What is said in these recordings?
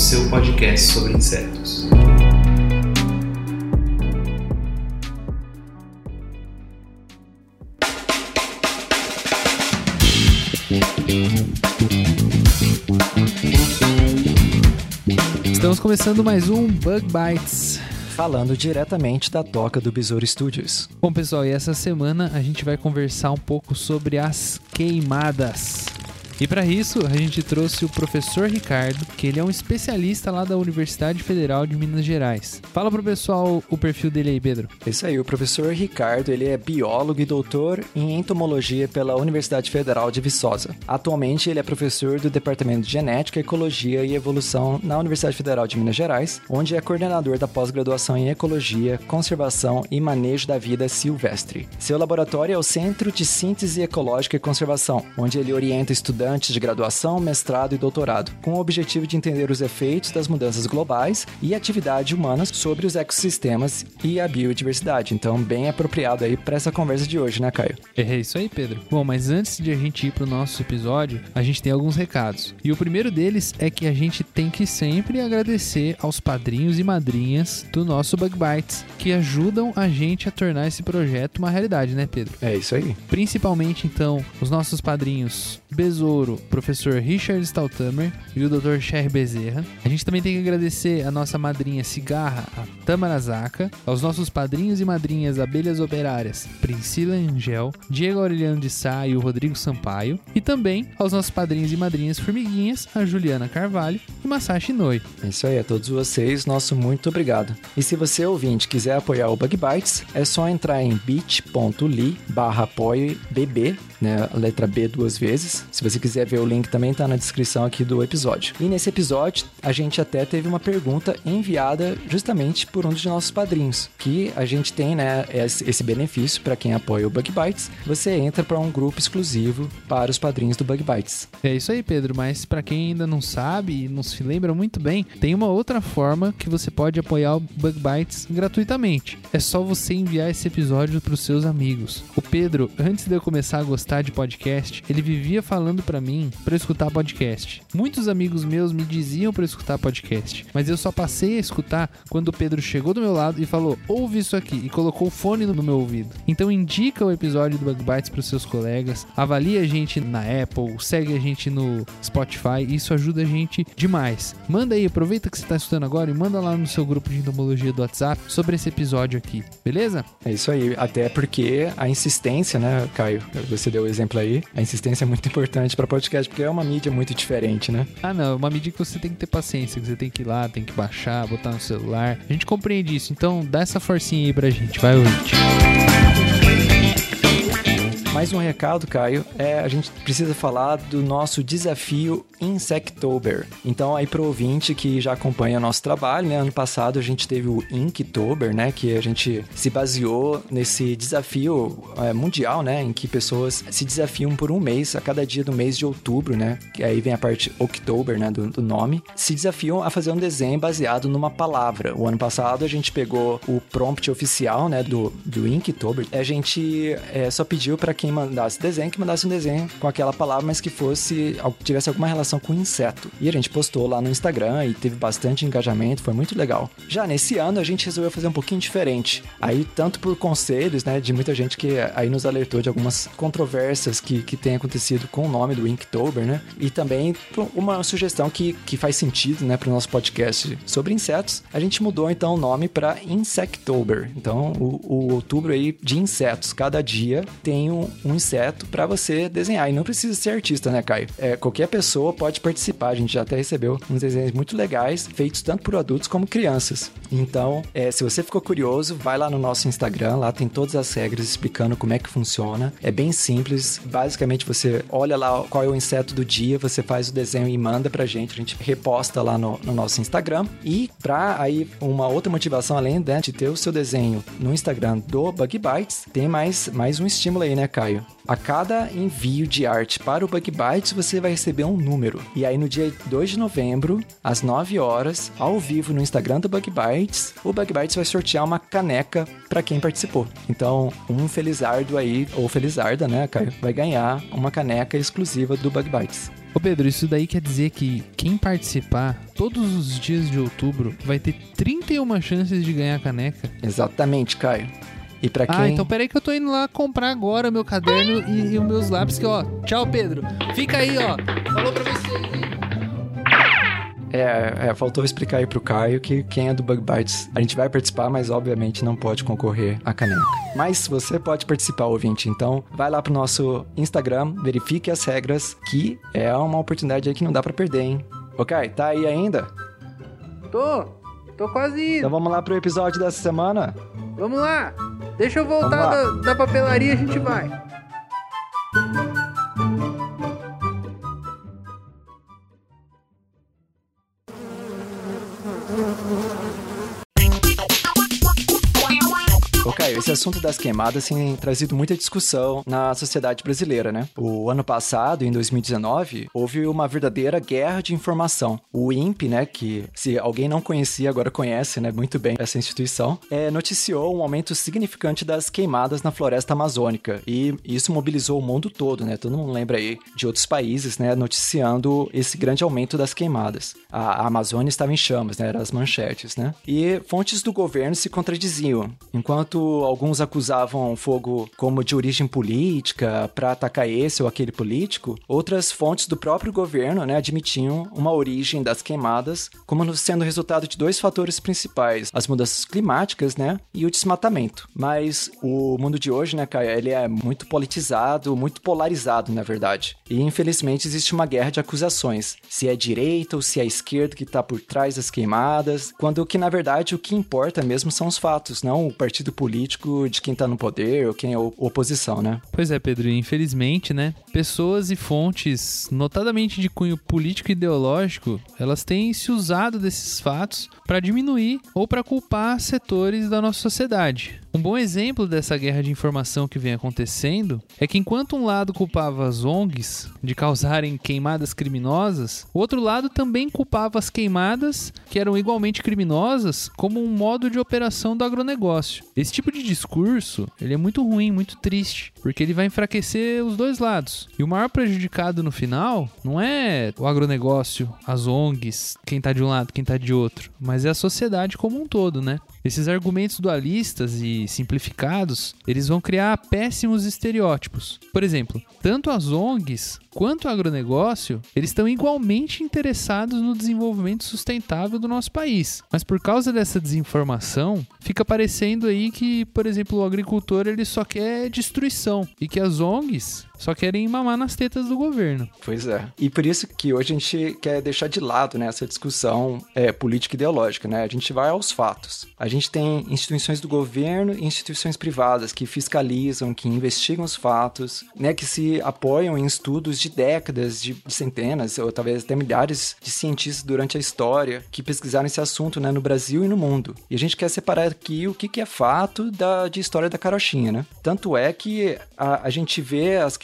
seu podcast sobre insetos. Estamos começando mais um Bug Bites. falando diretamente da toca do Besouro Studios. Bom, pessoal, e essa semana a gente vai conversar um pouco sobre as queimadas. E para isso, a gente trouxe o professor Ricardo, que ele é um especialista lá da Universidade Federal de Minas Gerais. Fala pro pessoal o perfil dele aí, Pedro. Isso aí, o professor Ricardo, ele é biólogo e doutor em entomologia pela Universidade Federal de Viçosa. Atualmente, ele é professor do Departamento de Genética, Ecologia e Evolução na Universidade Federal de Minas Gerais, onde é coordenador da pós-graduação em Ecologia, Conservação e Manejo da Vida Silvestre. Seu laboratório é o Centro de Síntese Ecológica e Conservação, onde ele orienta estudantes de graduação, mestrado e doutorado, com o objetivo de entender os efeitos das mudanças globais e atividades humanas sobre os ecossistemas e a biodiversidade. Então, bem apropriado aí para essa conversa de hoje, né, Caio? É isso aí, Pedro. Bom, mas antes de a gente ir pro nosso episódio, a gente tem alguns recados. E o primeiro deles é que a gente tem que sempre agradecer aos padrinhos e madrinhas do nosso Bug Bites, que ajudam a gente a tornar esse projeto uma realidade, né, Pedro? É isso aí. Principalmente, então, os nossos padrinhos Besouro, professor Richard Staltamer e o Dr. Cher Bezerra. A gente também tem que agradecer a nossa madrinha Cigarra, a Tamara Zaka, aos nossos padrinhos e madrinhas Abelhas Operárias, Priscila Angel, Diego Aureliano de Sá e o Rodrigo Sampaio, e também aos nossos padrinhos e madrinhas Formiguinhas, a Juliana Carvalho e Masashi Noi. É isso aí, a todos vocês, nosso muito obrigado. E se você, ouvinte, quiser apoiar o Bug Bites, é só entrar em bit.ly barra apoio BB, né, letra B duas vezes. Se você quiser ver o link também tá na descrição aqui do episódio. E nesse episódio, a gente até teve uma pergunta enviada justamente por um dos nossos padrinhos, que a gente tem, né, esse benefício para quem apoia o Bug Bites. Você entra para um grupo exclusivo para os padrinhos do Bug Bites. É isso aí, Pedro, mas para quem ainda não sabe e não se lembra muito bem, tem uma outra forma que você pode apoiar o Bug Bites gratuitamente. É só você enviar esse episódio para os seus amigos. O Pedro, antes de eu começar a gostar de podcast, ele vivia falando para mim para escutar podcast. Muitos amigos meus me diziam para escutar podcast, mas eu só passei a escutar quando o Pedro chegou do meu lado e falou: "Ouve isso aqui" e colocou o fone no meu ouvido. Então indica o episódio do Bug Bites para seus colegas, avalie a gente na Apple, segue a gente no Spotify, isso ajuda a gente demais. Manda aí, aproveita que você está escutando agora e manda lá no seu grupo de entomologia do WhatsApp sobre esse episódio aqui, beleza? É isso aí, até porque a insistência, né, Caio? Você deu o exemplo aí. A insistência é muito importante para podcast, porque é uma mídia muito diferente, né? Ah, não, é uma mídia que você tem que ter paciência, que você tem que ir lá, tem que baixar, botar no celular. A gente compreende isso, então dá essa forcinha aí pra gente, vai ouvinte. Mais um recado, Caio, é a gente precisa falar do nosso desafio Insectober. Então, aí pro ouvinte que já acompanha o nosso trabalho, né? Ano passado a gente teve o Inktober, né? Que a gente se baseou nesse desafio é, mundial, né? Em que pessoas se desafiam por um mês, a cada dia do mês de outubro, né? Que aí vem a parte October, né? Do, do nome. Se desafiam a fazer um desenho baseado numa palavra. O ano passado a gente pegou o prompt oficial, né? Do, do Inktober. A gente é, só pediu para quem mandasse desenho, que mandasse um desenho com aquela palavra, mas que fosse tivesse alguma relação com inseto. E a gente postou lá no Instagram e teve bastante engajamento, foi muito legal. Já nesse ano a gente resolveu fazer um pouquinho diferente. Aí tanto por conselhos, né, de muita gente que aí nos alertou de algumas controvérsias que, que tem acontecido com o nome do Inktober, né? E também uma sugestão que, que faz sentido, né, para o nosso podcast sobre insetos. A gente mudou então o nome para Insectober. Então o, o outubro aí de insetos. Cada dia tem um, um inseto para você desenhar. E não precisa ser artista, né, Caio? É, qualquer pessoa pode participar. A gente já até recebeu uns desenhos muito legais, feitos tanto por adultos como crianças. Então, é, se você ficou curioso, vai lá no nosso Instagram, lá tem todas as regras explicando como é que funciona. É bem simples. Basicamente, você olha lá qual é o inseto do dia, você faz o desenho e manda pra gente. A gente reposta lá no, no nosso Instagram. E pra aí uma outra motivação, além né, de ter o seu desenho no Instagram do Bug Bites, tem mais, mais um estímulo aí, né, Caio? A cada envio de arte para o Bug Bites, você vai receber um número. E aí, no dia 2 de novembro, às 9 horas, ao vivo no Instagram do Bug Bites, o Bug Bites vai sortear uma caneca para quem participou. Então, um felizardo aí, ou felizarda, né, Caio, vai ganhar uma caneca exclusiva do Bug Bites. Ô Pedro, isso daí quer dizer que quem participar todos os dias de outubro vai ter 31 chances de ganhar a caneca? Exatamente, Caio. E pra quem... Ah, então peraí que eu tô indo lá comprar agora meu caderno e, e os meus lápis que, ó... Tchau, Pedro. Fica aí, ó. Falou pra vocês, hein? É, é, faltou explicar aí pro Caio que quem é do Bug Bites, a gente vai participar, mas obviamente não pode concorrer à caneca. Mas você pode participar, ouvinte, então vai lá pro nosso Instagram, verifique as regras, que é uma oportunidade aí que não dá para perder, hein? Ok, tá aí ainda? Tô, tô quase indo. Então vamos lá pro episódio dessa semana? Vamos lá. Deixa eu voltar da, da papelaria, a gente vai. Esse assunto das queimadas tem trazido muita discussão na sociedade brasileira, né? O ano passado, em 2019, houve uma verdadeira guerra de informação. O INPE, né, que se alguém não conhecia, agora conhece, né, muito bem essa instituição, é, noticiou um aumento significante das queimadas na floresta amazônica. E isso mobilizou o mundo todo, né? Todo mundo lembra aí de outros países, né, noticiando esse grande aumento das queimadas. A, a Amazônia estava em chamas, né? Eram as manchetes, né? E fontes do governo se contradiziam. Enquanto alguns acusavam o fogo como de origem política para atacar esse ou aquele político, outras fontes do próprio governo né, admitiam uma origem das queimadas como sendo resultado de dois fatores principais: as mudanças climáticas né, e o desmatamento. Mas o mundo de hoje, né, ele é muito politizado, muito polarizado, na verdade. E infelizmente existe uma guerra de acusações: se é direita ou se é esquerda que está por trás das queimadas, quando que na verdade o que importa mesmo são os fatos, não o partido político de quem tá no poder ou quem é oposição, né? Pois é, Pedro, infelizmente, né? Pessoas e fontes, notadamente de cunho político e ideológico, elas têm se usado desses fatos para diminuir ou para culpar setores da nossa sociedade. Um bom exemplo dessa guerra de informação que vem acontecendo é que enquanto um lado culpava as ONGs de causarem queimadas criminosas, o outro lado também culpava as queimadas, que eram igualmente criminosas, como um modo de operação do agronegócio. Esse tipo de discurso, ele é muito ruim, muito triste, porque ele vai enfraquecer os dois lados. E o maior prejudicado no final não é o agronegócio, as ONGs, quem tá de um lado, quem tá de outro, mas é a sociedade como um todo, né? Esses argumentos dualistas e simplificados, eles vão criar péssimos estereótipos. Por exemplo, tanto as ONGs quanto o agronegócio, eles estão igualmente interessados no desenvolvimento sustentável do nosso país. Mas por causa dessa desinformação, fica parecendo aí que, por exemplo, o agricultor ele só quer destruição e que as ONGs só querem mamar nas tetas do governo. Pois é. E por isso que hoje a gente quer deixar de lado né, essa discussão é, política ideológica, né? A gente vai aos fatos. A gente tem instituições do governo e instituições privadas que fiscalizam, que investigam os fatos, né? Que se apoiam em estudos de décadas, de centenas, ou talvez até milhares de cientistas durante a história que pesquisaram esse assunto, né? No Brasil e no mundo. E a gente quer separar aqui o que, que é fato da, de história da carochinha, né? Tanto é que a, a gente vê as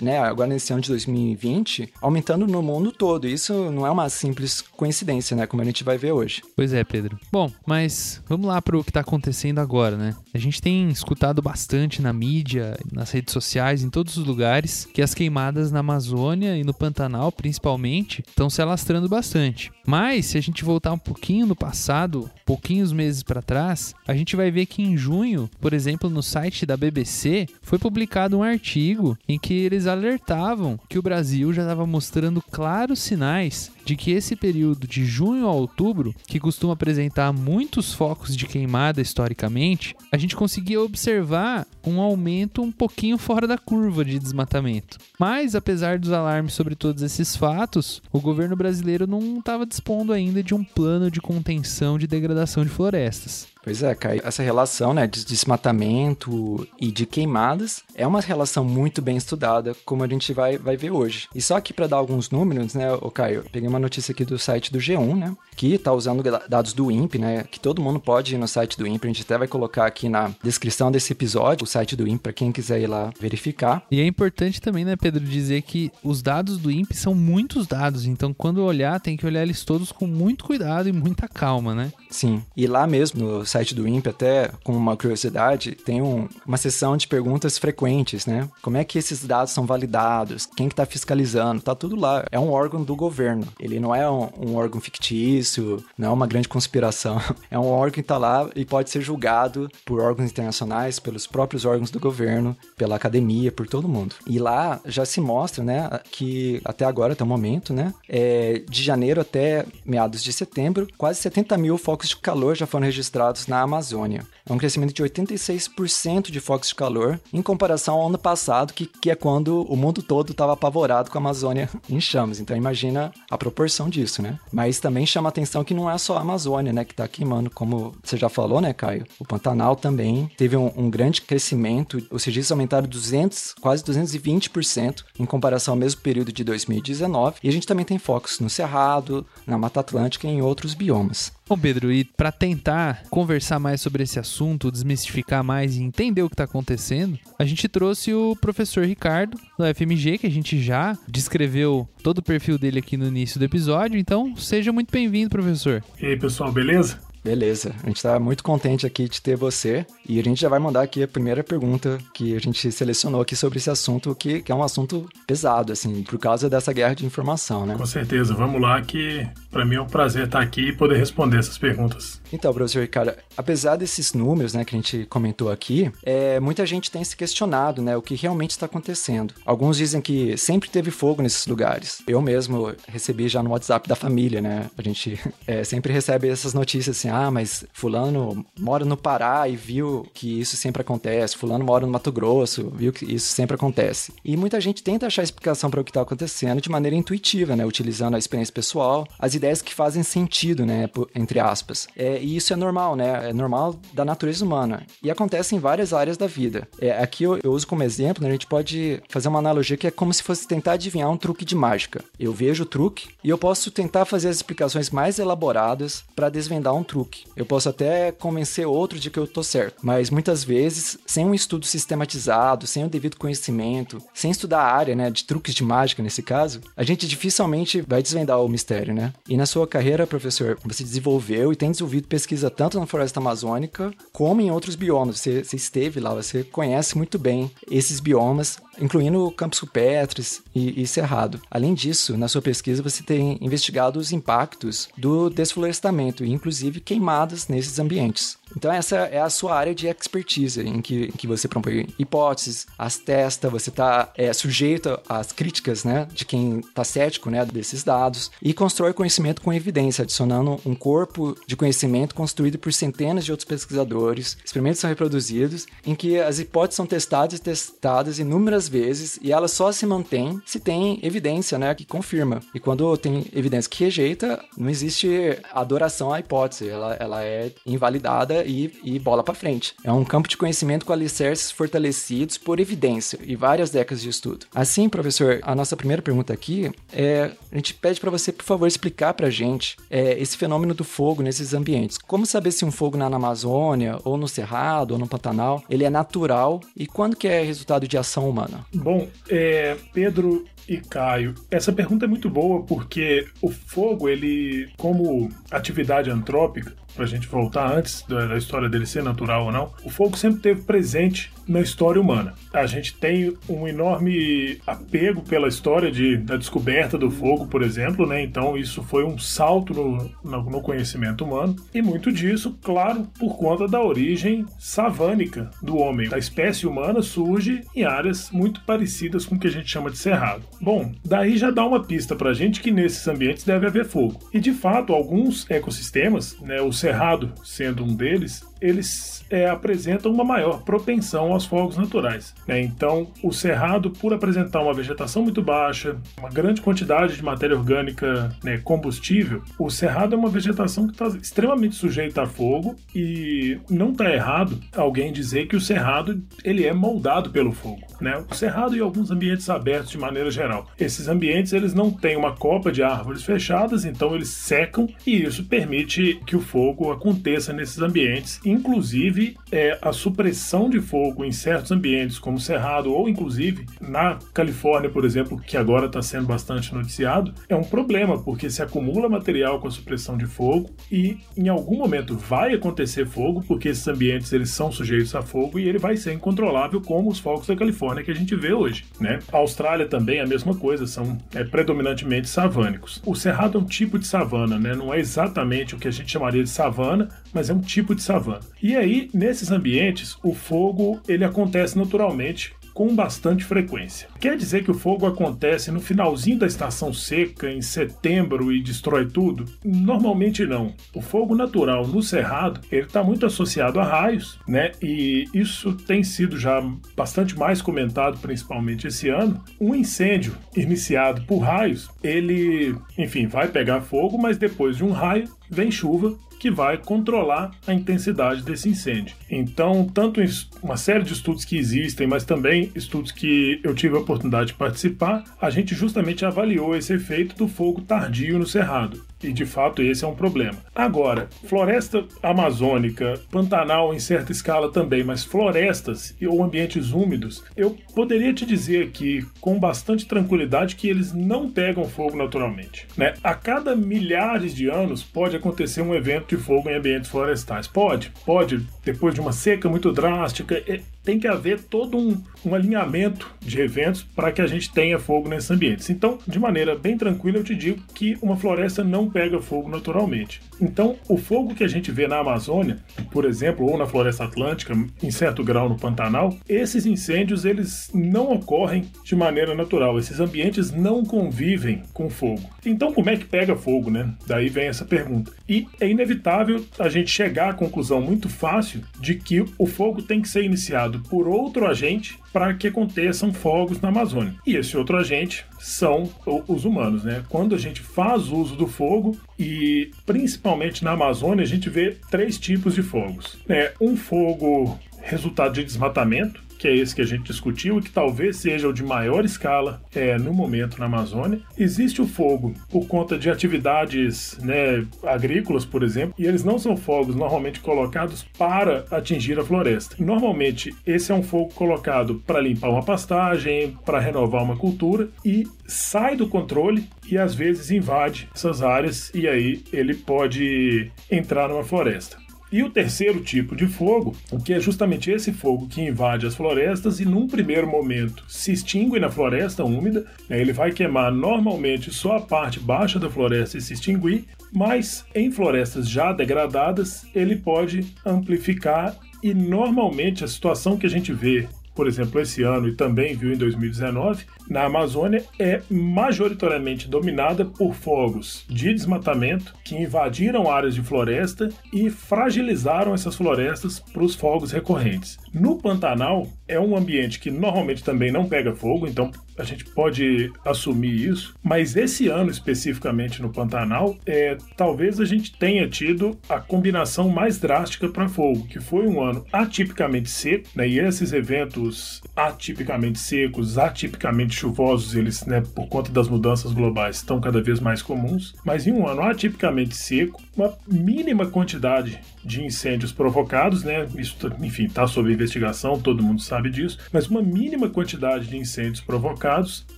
né, agora nesse ano de 2020, aumentando no mundo todo. Isso não é uma simples coincidência, né, como a gente vai ver hoje. Pois é, Pedro. Bom, mas vamos lá para o que está acontecendo agora, né? A gente tem escutado bastante na mídia, nas redes sociais, em todos os lugares, que as queimadas na Amazônia e no Pantanal, principalmente, estão se alastrando bastante. Mas, se a gente voltar um pouquinho no passado, pouquinhos meses para trás, a gente vai ver que em junho, por exemplo, no site da BBC, foi publicado um artigo em que eles alertavam que o Brasil já estava mostrando claros sinais de que esse período de junho a outubro, que costuma apresentar muitos focos de queimada historicamente, a gente conseguia observar um aumento um pouquinho fora da curva de desmatamento. Mas, apesar dos alarmes sobre todos esses fatos, o governo brasileiro não estava dispondo ainda de um plano de contenção de degradação de florestas. Pois é, Caio. Essa relação né, de desmatamento e de queimadas é uma relação muito bem estudada, como a gente vai, vai ver hoje. E só aqui para dar alguns números, né, o Caio, peguei uma notícia aqui do site do G1, né, que está usando dados do INPE, né, que todo mundo pode ir no site do INPE. A gente até vai colocar aqui na descrição desse episódio o site do INPE para quem quiser ir lá verificar. E é importante também, né, Pedro, dizer que os dados do INPE são muitos dados, então quando olhar, tem que olhar eles todos com muito cuidado e muita calma, né? Sim. E lá mesmo, no site do INPE, até como uma curiosidade, tem um, uma seção de perguntas frequentes, né? Como é que esses dados são validados? Quem que tá fiscalizando? Tá tudo lá. É um órgão do governo. Ele não é um, um órgão fictício, não é uma grande conspiração. É um órgão que tá lá e pode ser julgado por órgãos internacionais, pelos próprios órgãos do governo, pela academia, por todo mundo. E lá já se mostra, né, que até agora, até o momento, né, é, de janeiro até meados de setembro, quase 70 mil focos de calor já foram registrados na Amazônia. É um crescimento de 86% de focos de calor em comparação ao ano passado, que, que é quando o mundo todo estava apavorado com a Amazônia em chamas. Então imagina a proporção disso, né? Mas também chama atenção que não é só a Amazônia, né, que está queimando, como você já falou, né, Caio? O Pantanal também teve um, um grande crescimento, os registros aumentaram 200, quase 220% em comparação ao mesmo período de 2019. E a gente também tem focos no Cerrado, na Mata Atlântica e em outros biomas. Bom, Pedro, e para tentar conversar mais sobre esse assunto, desmistificar mais e entender o que está acontecendo, a gente trouxe o professor Ricardo, do FMG, que a gente já descreveu todo o perfil dele aqui no início do episódio. Então, seja muito bem-vindo, professor. E aí, pessoal, beleza? Beleza, a gente está muito contente aqui de ter você e a gente já vai mandar aqui a primeira pergunta que a gente selecionou aqui sobre esse assunto, que, que é um assunto pesado, assim, por causa dessa guerra de informação, né? Com certeza, vamos lá que para mim é um prazer estar aqui e poder responder essas perguntas. Então, professor Ricardo, apesar desses números, né, que a gente comentou aqui, é, muita gente tem se questionado, né, o que realmente está acontecendo. Alguns dizem que sempre teve fogo nesses lugares. Eu mesmo recebi já no WhatsApp da família, né, a gente é, sempre recebe essas notícias assim, ah, mas fulano mora no Pará e viu que isso sempre acontece, fulano mora no Mato Grosso, viu que isso sempre acontece. E muita gente tenta achar explicação para o que está acontecendo de maneira intuitiva, né, utilizando a experiência pessoal, as ideias que fazem sentido, né, entre aspas. É, e isso é normal, né, é normal da natureza humana. E acontece em várias áreas da vida. É, aqui eu, eu, uso como exemplo, né, a gente pode fazer uma analogia que é como se fosse tentar adivinhar um truque de mágica. Eu vejo o truque e eu posso tentar fazer as explicações mais elaboradas para desvendar um truque. Eu posso até convencer outro de que eu tô certo, mas muitas vezes, sem um estudo sistematizado, sem o devido conhecimento, sem estudar a área, né, de truques de mágica nesse caso, a gente dificilmente vai desvendar o mistério, né? E na sua carreira, professor, você desenvolveu e tem desenvolvido pesquisa tanto na floresta amazônica como em outros biomas. Você, você esteve lá, você conhece muito bem esses biomas incluindo campos rupestres e, e cerrado. Além disso, na sua pesquisa você tem investigado os impactos do desflorestamento, inclusive queimadas nesses ambientes. Então essa é a sua área de expertise, em que, em que você propõe hipóteses, as testa, você está é, sujeito às críticas né, de quem está cético né, desses dados e constrói conhecimento com evidência, adicionando um corpo de conhecimento construído por centenas de outros pesquisadores. Experimentos são reproduzidos em que as hipóteses são testadas e testadas inúmeras vezes e elas só se mantêm se tem evidência né, que confirma. E quando tem evidência que rejeita, não existe adoração à hipótese, ela, ela é invalidada e, e bola para frente. É um campo de conhecimento com alicerces fortalecidos por evidência e várias décadas de estudo. Assim, professor, a nossa primeira pergunta aqui é: a gente pede para você, por favor, explicar para gente é, esse fenômeno do fogo nesses ambientes. Como saber se um fogo na Amazônia, ou no Cerrado, ou no Pantanal, ele é natural e quando que é resultado de ação humana? Bom, é, Pedro e Caio, essa pergunta é muito boa porque o fogo, ele, como atividade antrópica, para a gente voltar antes da, história dele ser natural ou não, o fogo sempre teve presente na história humana. A gente tem um enorme apego pela história de, da descoberta do fogo, por exemplo, né? Então isso foi um salto no, no, no conhecimento humano e muito disso, claro, por conta da origem savânica do homem. A espécie humana surge em áreas muito parecidas com o que a gente chama de cerrado. Bom, daí já dá uma pista para a gente que nesses ambientes deve haver fogo. E de fato, alguns ecossistemas, né, o cerrado sendo um deles, eles é, apresentam uma maior propensão aos fogos naturais. Né? Então, o cerrado, por apresentar uma vegetação muito baixa, uma grande quantidade de matéria orgânica né, combustível, o cerrado é uma vegetação que está extremamente sujeita a fogo e não está errado alguém dizer que o cerrado ele é moldado pelo fogo. Né? O cerrado e alguns ambientes abertos de maneira geral. Esses ambientes eles não têm uma copa de árvores fechadas, então eles secam e isso permite que o fogo aconteça nesses ambientes, inclusive é, a supressão de fogo em certos ambientes, como Cerrado, ou inclusive na Califórnia, por exemplo, que agora está sendo bastante noticiado, é um problema, porque se acumula material com a supressão de fogo e em algum momento vai acontecer fogo, porque esses ambientes eles são sujeitos a fogo e ele vai ser incontrolável, como os fogos da Califórnia que a gente vê hoje. Né? A Austrália também é a mesma coisa, são é, predominantemente savânicos. O cerrado é um tipo de savana, né? não é exatamente o que a gente chamaria de savana, mas é um tipo de savana. E aí, nesses ambientes, o fogo ele acontece naturalmente com bastante frequência. Quer dizer que o fogo acontece no finalzinho da estação seca, em setembro, e destrói tudo? Normalmente não. O fogo natural no cerrado ele está muito associado a raios, né? E isso tem sido já bastante mais comentado, principalmente esse ano. Um incêndio iniciado por raios, ele, enfim, vai pegar fogo, mas depois de um raio vem chuva que vai controlar a intensidade desse incêndio. Então, tanto uma série de estudos que existem, mas também estudos que eu tive a oportunidade de participar, a gente justamente avaliou esse efeito do fogo tardio no cerrado. E de fato esse é um problema. Agora, floresta amazônica, Pantanal em certa escala também, mas florestas ou ambientes úmidos, eu poderia te dizer aqui com bastante tranquilidade que eles não pegam fogo naturalmente. Né? A cada milhares de anos pode acontecer um evento de fogo em ambientes florestais. Pode, pode, depois de uma seca muito drástica, tem que haver todo um, um alinhamento de eventos para que a gente tenha fogo nesses ambientes. Então, de maneira bem tranquila, eu te digo que uma floresta não pega fogo naturalmente. Então, o fogo que a gente vê na Amazônia, por exemplo, ou na Floresta Atlântica, em certo grau no Pantanal, esses incêndios eles não ocorrem de maneira natural. Esses ambientes não convivem com fogo. Então, como é que pega fogo, né? Daí vem essa pergunta. E é inevitável a gente chegar à conclusão muito fácil de que o fogo tem que ser iniciado por outro agente para que aconteçam fogos na Amazônia. E esse outro agente são os humanos, né? Quando a gente faz uso do fogo e principalmente na Amazônia a gente vê três tipos de fogos. É um fogo resultado de desmatamento, que é esse que a gente discutiu e que talvez seja o de maior escala é, no momento na Amazônia. Existe o fogo por conta de atividades né, agrícolas, por exemplo, e eles não são fogos normalmente colocados para atingir a floresta. Normalmente, esse é um fogo colocado para limpar uma pastagem, para renovar uma cultura e sai do controle e às vezes invade essas áreas e aí ele pode entrar numa floresta. E o terceiro tipo de fogo, o que é justamente esse fogo que invade as florestas e num primeiro momento se extingue na floresta úmida, né, ele vai queimar normalmente só a parte baixa da floresta e se extinguir, mas em florestas já degradadas ele pode amplificar e normalmente a situação que a gente vê por exemplo, esse ano e também viu em 2019, na Amazônia é majoritariamente dominada por fogos de desmatamento que invadiram áreas de floresta e fragilizaram essas florestas para os fogos recorrentes. No Pantanal, é um ambiente que normalmente também não pega fogo, então a gente pode assumir isso, mas esse ano especificamente no Pantanal, é, talvez a gente tenha tido a combinação mais drástica para fogo, que foi um ano atipicamente seco, né, e esses eventos atipicamente secos, atipicamente chuvosos, eles, né, por conta das mudanças globais, estão cada vez mais comuns, mas em um ano atipicamente seco, uma mínima quantidade de incêndios provocados, né? Isso, enfim, está sob investigação, todo mundo sabe disso, mas uma mínima quantidade de incêndios provocados,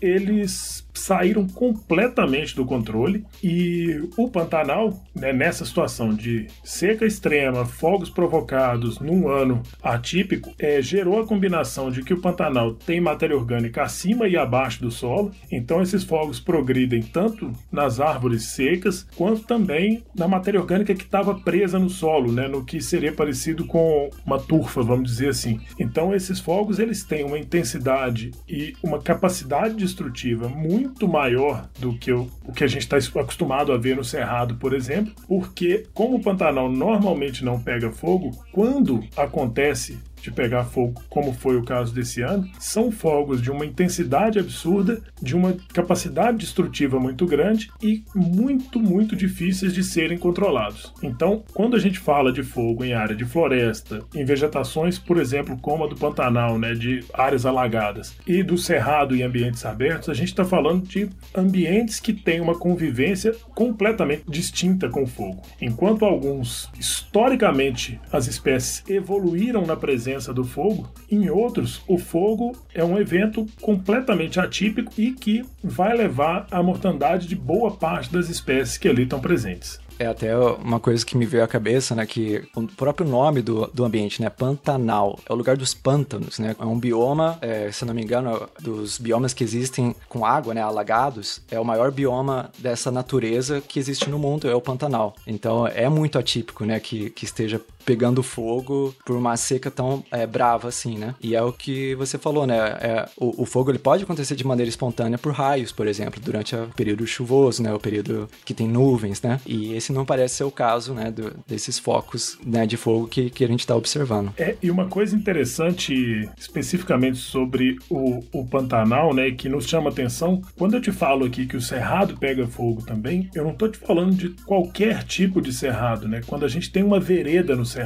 eles saíram completamente do controle. E o Pantanal, né, nessa situação de seca extrema, fogos provocados num ano atípico, é, gerou a combinação de que o Pantanal tem matéria orgânica acima e abaixo do solo, então esses fogos progridem tanto nas árvores secas quanto também na matéria orgânica que estava presa no solo, né, no que seria parecido com uma turfa, vamos dizer assim. Então esses fogos eles têm uma intensidade e uma capacidade destrutiva muito maior do que o, o que a gente está acostumado a ver no Cerrado, por exemplo, porque como o Pantanal normalmente não pega fogo, quando acontece de pegar fogo, como foi o caso desse ano, são fogos de uma intensidade absurda, de uma capacidade destrutiva muito grande e muito, muito difíceis de serem controlados. Então, quando a gente fala de fogo em área de floresta, em vegetações, por exemplo, como a do Pantanal, né, de áreas alagadas, e do cerrado em ambientes abertos, a gente está falando de ambientes que têm uma convivência completamente distinta com o fogo. Enquanto alguns, historicamente, as espécies evoluíram na presença presença do fogo. Em outros, o fogo é um evento completamente atípico e que vai levar à mortandade de boa parte das espécies que ali estão presentes. É até uma coisa que me veio à cabeça, né? Que o próprio nome do, do ambiente, né? Pantanal. É o lugar dos pântanos, né? É um bioma, é, se não me engano, dos biomas que existem com água, né? Alagados. É o maior bioma dessa natureza que existe no mundo, é o Pantanal. Então é muito atípico, né? Que, que esteja pegando fogo por uma seca tão é, brava assim, né? E é o que você falou, né? É, o, o, fogo ele pode acontecer de maneira espontânea por raios, por exemplo, durante o período chuvoso, né? O período que tem nuvens, né? E esse não parece ser o caso, né? Do, desses focos né, de fogo que, que a gente está observando. É, e uma coisa interessante especificamente sobre o, o Pantanal, né? Que nos chama atenção, quando eu te falo aqui que o cerrado pega fogo também, eu não tô te falando de qualquer tipo de cerrado, né? Quando a gente tem uma vereda no cerrado,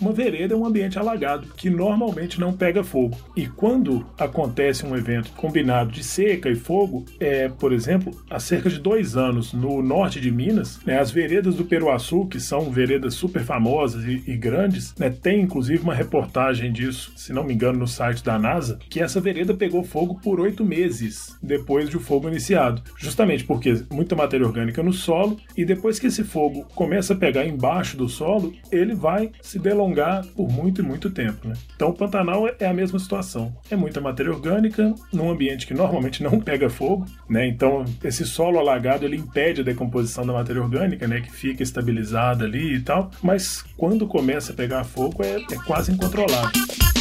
uma vereda é um ambiente alagado, que normalmente não pega fogo. E quando acontece um evento combinado de seca e fogo, é, por exemplo, há cerca de dois anos, no norte de Minas, né, as veredas do Peruaçu, que são veredas super famosas e, e grandes, né, tem inclusive uma reportagem disso, se não me engano, no site da NASA, que essa vereda pegou fogo por oito meses depois do fogo iniciado. Justamente porque muita matéria orgânica no solo, e depois que esse fogo começa a pegar embaixo do solo, ele vai vai se delongar por muito e muito tempo. Né? Então o Pantanal é a mesma situação. É muita matéria orgânica num ambiente que normalmente não pega fogo, né? Então esse solo alagado ele impede a decomposição da matéria orgânica, né? Que fica estabilizada ali e tal. Mas quando começa a pegar fogo é, é quase incontrolável.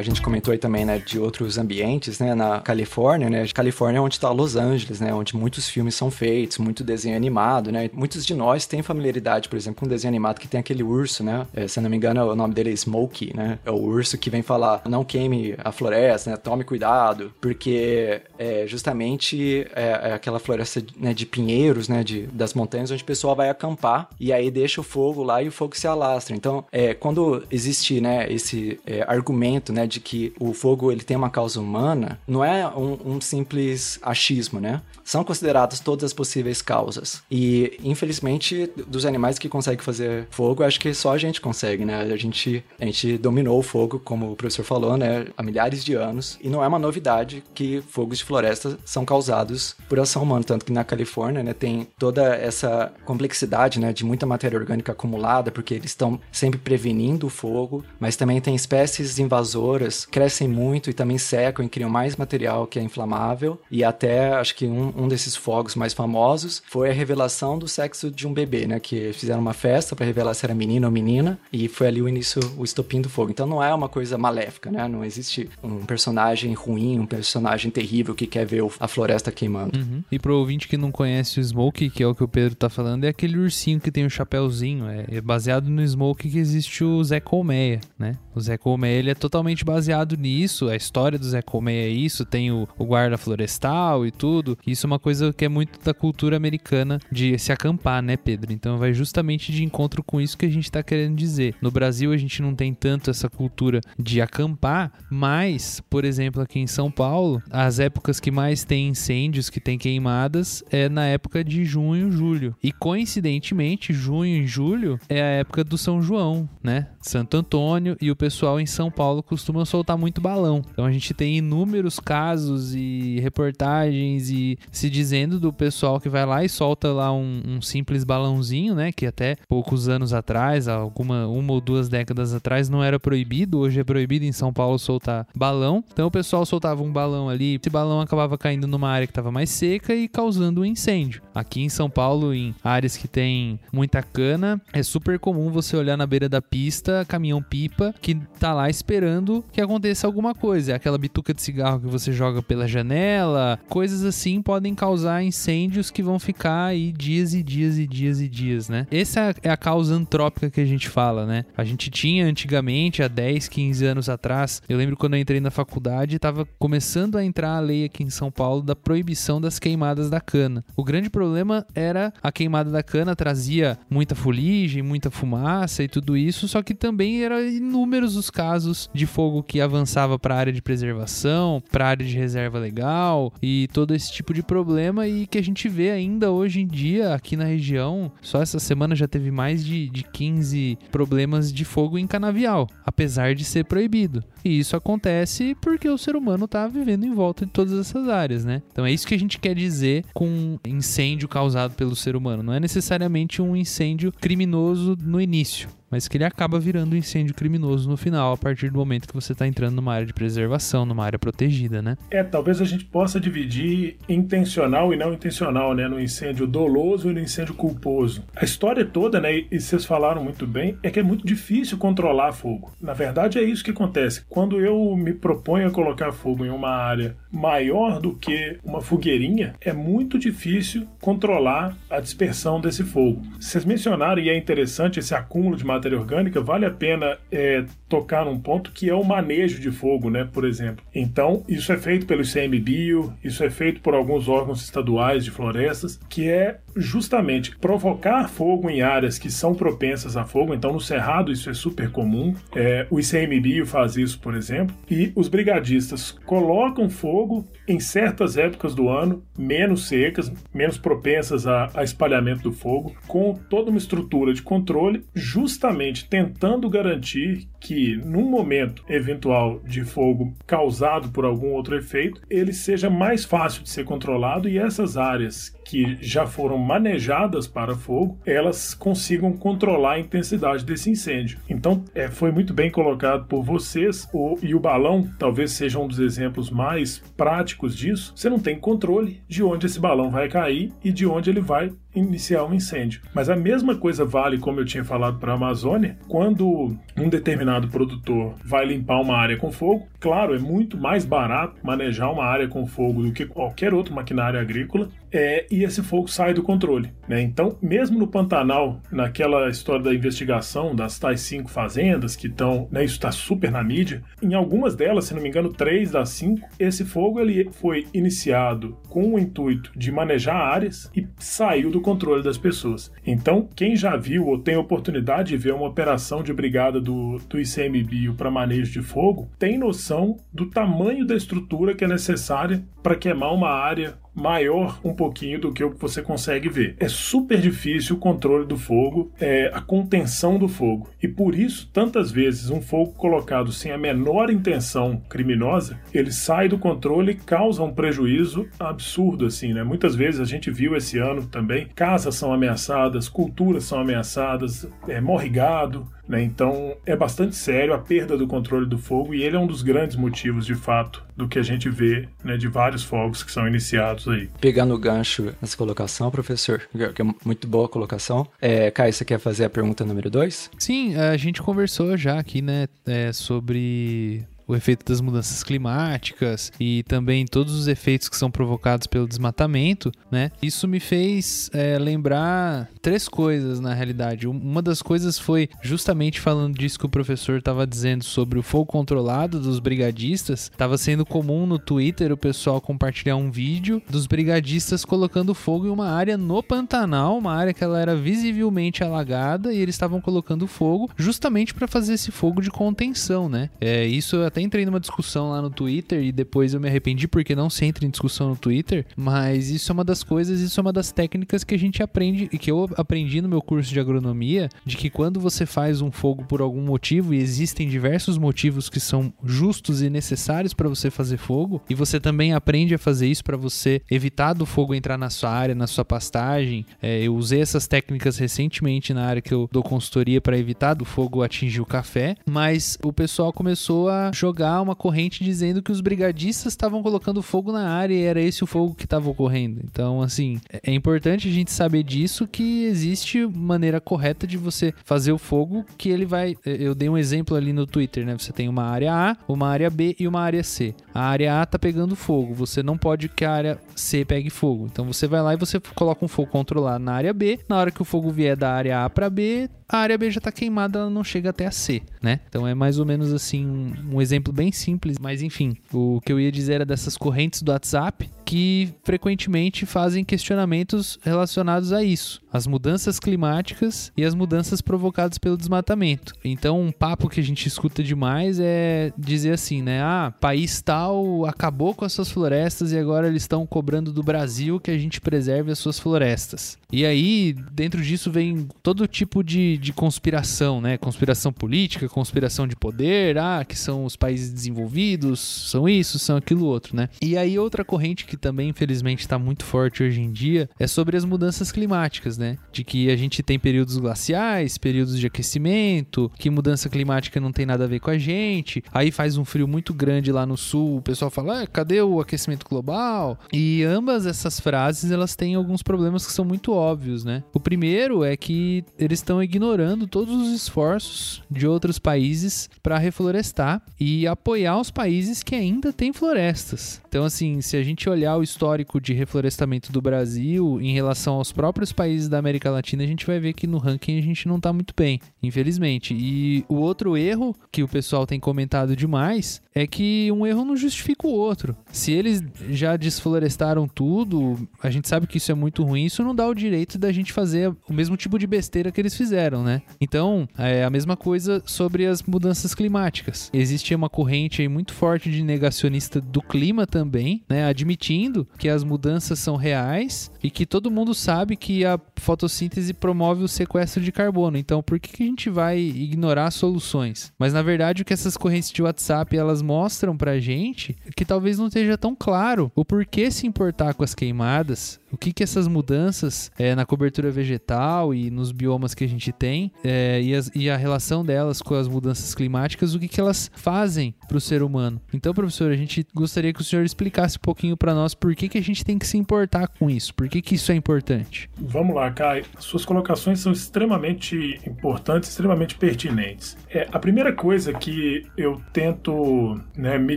A gente comentou aí também, né, de outros ambientes, né, na Califórnia, né, Califórnia é onde está Los Angeles, né, onde muitos filmes são feitos, muito desenho animado, né, muitos de nós têm familiaridade, por exemplo, com um desenho animado que tem aquele urso, né, é, se não me engano o nome dele é Smokey, né, é o urso que vem falar, não queime a floresta, né, tome cuidado, porque é justamente é, é aquela floresta né, de pinheiros, né, de, das montanhas, onde o pessoal vai acampar e aí deixa o fogo lá e o fogo se alastra. Então, é, quando existe, né, esse é, argumento, né, de que o fogo ele tem uma causa humana, não é um, um simples achismo, né? São consideradas todas as possíveis causas. E, infelizmente, dos animais que conseguem fazer fogo, acho que só a gente consegue, né? A gente, a gente dominou o fogo, como o professor falou, né? Há milhares de anos. E não é uma novidade que fogos de floresta são causados por ação humana. Tanto que na Califórnia, né, tem toda essa complexidade, né? De muita matéria orgânica acumulada, porque eles estão sempre prevenindo o fogo, mas também tem espécies invasoras crescem muito e também secam e criam mais material que é inflamável. E até acho que um, um desses fogos mais famosos foi a revelação do sexo de um bebê, né? Que fizeram uma festa para revelar se era menino ou menina e foi ali o início, o estopim do fogo. Então não é uma coisa maléfica, né? Não existe um personagem ruim, um personagem terrível que quer ver a floresta queimando. Uhum. E pro ouvinte que não conhece o Smoke, que é o que o Pedro tá falando, é aquele ursinho que tem o um chapéuzinho. É baseado no Smoke que existe o Zé Colmeia, né? O Zé Colmeia, ele é totalmente baseado nisso, a história do Zé Colmeia é isso, tem o, o guarda florestal e tudo. Isso é uma coisa que é muito da cultura americana de se acampar, né, Pedro? Então vai justamente de encontro com isso que a gente tá querendo dizer. No Brasil a gente não tem tanto essa cultura de acampar, mas, por exemplo, aqui em São Paulo, as épocas que mais tem incêndios, que tem queimadas, é na época de junho, julho. E coincidentemente, junho e julho é a época do São João, né? Santo Antônio e o pessoal em São Paulo costuma soltar muito balão. Então a gente tem inúmeros casos e reportagens e se dizendo do pessoal que vai lá e solta lá um, um simples balãozinho, né? Que até poucos anos atrás, alguma uma ou duas décadas atrás, não era proibido. Hoje é proibido em São Paulo soltar balão. Então o pessoal soltava um balão ali, esse balão acabava caindo numa área que estava mais seca e causando um incêndio. Aqui em São Paulo, em áreas que tem muita cana, é super comum você olhar na beira da pista caminhão pipa que tá lá esperando que aconteça alguma coisa. É aquela bituca de cigarro que você joga pela janela, coisas assim podem causar incêndios que vão ficar aí dias e dias e dias e dias, né? Essa é a causa antrópica que a gente fala, né? A gente tinha antigamente, há 10, 15 anos atrás, eu lembro quando eu entrei na faculdade, estava começando a entrar a lei aqui em São Paulo da proibição das queimadas da cana. O grande problema era a queimada da cana trazia muita fuligem, muita fumaça e tudo isso, só que também eram inúmeros os casos de fogo que avançava para a área de preservação, para a área de reserva legal e todo esse tipo de problema e que a gente vê ainda hoje em dia aqui na região. Só essa semana já teve mais de, de 15 problemas de fogo em canavial, apesar de ser proibido. E isso acontece porque o ser humano está vivendo em volta de todas essas áreas, né? Então é isso que a gente quer dizer com incêndio causado pelo ser humano. Não é necessariamente um incêndio criminoso no início mas que ele acaba virando um incêndio criminoso no final, a partir do momento que você está entrando numa área de preservação, numa área protegida, né? É, talvez a gente possa dividir intencional e não intencional, né? No incêndio doloso e no incêndio culposo. A história toda, né? E vocês falaram muito bem, é que é muito difícil controlar fogo. Na verdade, é isso que acontece. Quando eu me proponho a colocar fogo em uma área maior do que uma fogueirinha, é muito difícil controlar a dispersão desse fogo. Vocês mencionaram, e é interessante, esse acúmulo de matéria orgânica, vale a pena é, tocar num ponto que é o manejo de fogo, né, por exemplo. Então, isso é feito pelo ICMBio, isso é feito por alguns órgãos estaduais de florestas, que é justamente provocar fogo em áreas que são propensas a fogo. Então, no Cerrado, isso é super comum. É, o ICMBio faz isso, por exemplo. E os brigadistas colocam fogo em certas épocas do ano, menos secas, menos propensas a, a espalhamento do fogo, com toda uma estrutura de controle, justamente tentando garantir que, num momento eventual de fogo causado por algum outro efeito, ele seja mais fácil de ser controlado e essas áreas que já foram manejadas para fogo, elas consigam controlar a intensidade desse incêndio. Então, é, foi muito bem colocado por vocês, o, e o balão talvez seja um dos exemplos mais práticos disso. Você não tem controle de onde esse balão vai cair e de onde ele vai iniciar um incêndio. Mas a mesma coisa vale, como eu tinha falado para a Amazônia, quando um determinado produtor vai limpar uma área com fogo. Claro, é muito mais barato manejar uma área com fogo do que qualquer outra maquinária agrícola, é, e esse fogo sai do controle. Né? Então, mesmo no Pantanal, naquela história da investigação das tais cinco fazendas que estão, né, isso está super na mídia, em algumas delas, se não me engano, três das cinco, esse fogo ele foi iniciado com o intuito de manejar áreas e saiu do do controle das pessoas. Então, quem já viu ou tem oportunidade de ver uma operação de brigada do, do ICMBio para manejo de fogo, tem noção do tamanho da estrutura que é necessária para queimar uma área maior um pouquinho do que o que você consegue ver. É super difícil o controle do fogo, é, a contenção do fogo. E por isso, tantas vezes, um fogo colocado sem a menor intenção criminosa, ele sai do controle e causa um prejuízo absurdo, assim, né? Muitas vezes a gente viu esse ano também, casas são ameaçadas, culturas são ameaçadas, é, morre gado, né? Então é bastante sério a perda do controle do fogo e ele é um dos grandes motivos, de fato, do que a gente vê né, de vários fogos que são iniciados aí. Pegando o gancho nessa colocação, professor, que é muito boa a colocação. É, Caio, você quer fazer a pergunta número 2? Sim, a gente conversou já aqui, né, é, sobre o efeito das mudanças climáticas e também todos os efeitos que são provocados pelo desmatamento, né? Isso me fez é, lembrar três coisas na realidade. Uma das coisas foi justamente falando disso que o professor estava dizendo sobre o fogo controlado dos brigadistas. Estava sendo comum no Twitter o pessoal compartilhar um vídeo dos brigadistas colocando fogo em uma área no Pantanal, uma área que ela era visivelmente alagada e eles estavam colocando fogo justamente para fazer esse fogo de contenção, né? É, isso até até entrei numa discussão lá no Twitter e depois eu me arrependi porque não se entra em discussão no Twitter, mas isso é uma das coisas, isso é uma das técnicas que a gente aprende e que eu aprendi no meu curso de agronomia, de que quando você faz um fogo por algum motivo e existem diversos motivos que são justos e necessários para você fazer fogo, e você também aprende a fazer isso para você evitar do fogo entrar na sua área, na sua pastagem. É, eu usei essas técnicas recentemente na área que eu dou consultoria para evitar do fogo atingir o café, mas o pessoal começou a jogar jogar uma corrente dizendo que os brigadistas estavam colocando fogo na área e era esse o fogo que estava ocorrendo. Então, assim, é importante a gente saber disso que existe maneira correta de você fazer o fogo que ele vai. Eu dei um exemplo ali no Twitter, né? Você tem uma área A, uma área B e uma área C. A área A tá pegando fogo, você não pode que a área C pegue fogo. Então você vai lá e você coloca um fogo controlado na área B. Na hora que o fogo vier da área A para B, a área B já está queimada, ela não chega até a C, né? Então é mais ou menos assim um, um exemplo bem simples, mas enfim, o que eu ia dizer era dessas correntes do WhatsApp que frequentemente fazem questionamentos relacionados a isso, as mudanças climáticas e as mudanças provocadas pelo desmatamento. Então, um papo que a gente escuta demais é dizer assim, né? Ah, país tal acabou com as suas florestas e agora eles estão cobrando do Brasil que a gente preserve as suas florestas. E aí, dentro disso vem todo tipo de, de conspiração, né? Conspiração política, conspiração de poder, ah, que são os países desenvolvidos, são isso, são aquilo outro, né? E aí, outra corrente que também, infelizmente, está muito forte hoje em dia é sobre as mudanças climáticas, né? De que a gente tem períodos glaciais, períodos de aquecimento, que mudança climática não tem nada a ver com a gente. Aí faz um frio muito grande lá no sul, o pessoal fala, ah, cadê o aquecimento global? E ambas essas frases, elas têm alguns problemas que são muito óbvios, né? O primeiro é que eles estão ignorando todos os esforços de outros países para reflorestar e apoiar os países que ainda têm florestas. Então, assim, se a gente olhar o histórico de reflorestamento do Brasil em relação aos próprios países da América Latina, a gente vai ver que no ranking a gente não está muito bem, infelizmente. E o outro erro que o pessoal tem comentado demais é que um erro não justifica o outro. Se eles já desflorestaram tudo, a gente sabe que isso é muito ruim, isso não dá o direito da gente fazer o mesmo tipo de besteira que eles fizeram, né? Então, é a mesma coisa sobre as mudanças climáticas. Existe uma corrente aí muito forte de negacionista do clima também, né? Admitindo que as mudanças são reais e que todo mundo sabe que a fotossíntese promove o sequestro de carbono. Então, por que, que a gente vai ignorar soluções? Mas na verdade, o que essas correntes de WhatsApp elas mostram pra gente que talvez não esteja tão claro o porquê se importar com as queimadas, o que que essas mudanças é, na cobertura vegetal e nos biomas que a gente tem é, e, as, e, a relação delas com as mudanças climáticas, o que que elas fazem para o ser humano. Então, professor, a gente gostaria que o senhor explicasse um pouquinho para nós por que que a gente tem que se importar com isso, por que que isso é importante. Vamos lá, Kai. Suas colocações são extremamente importantes, extremamente pertinentes. É, a primeira coisa que eu tento né, me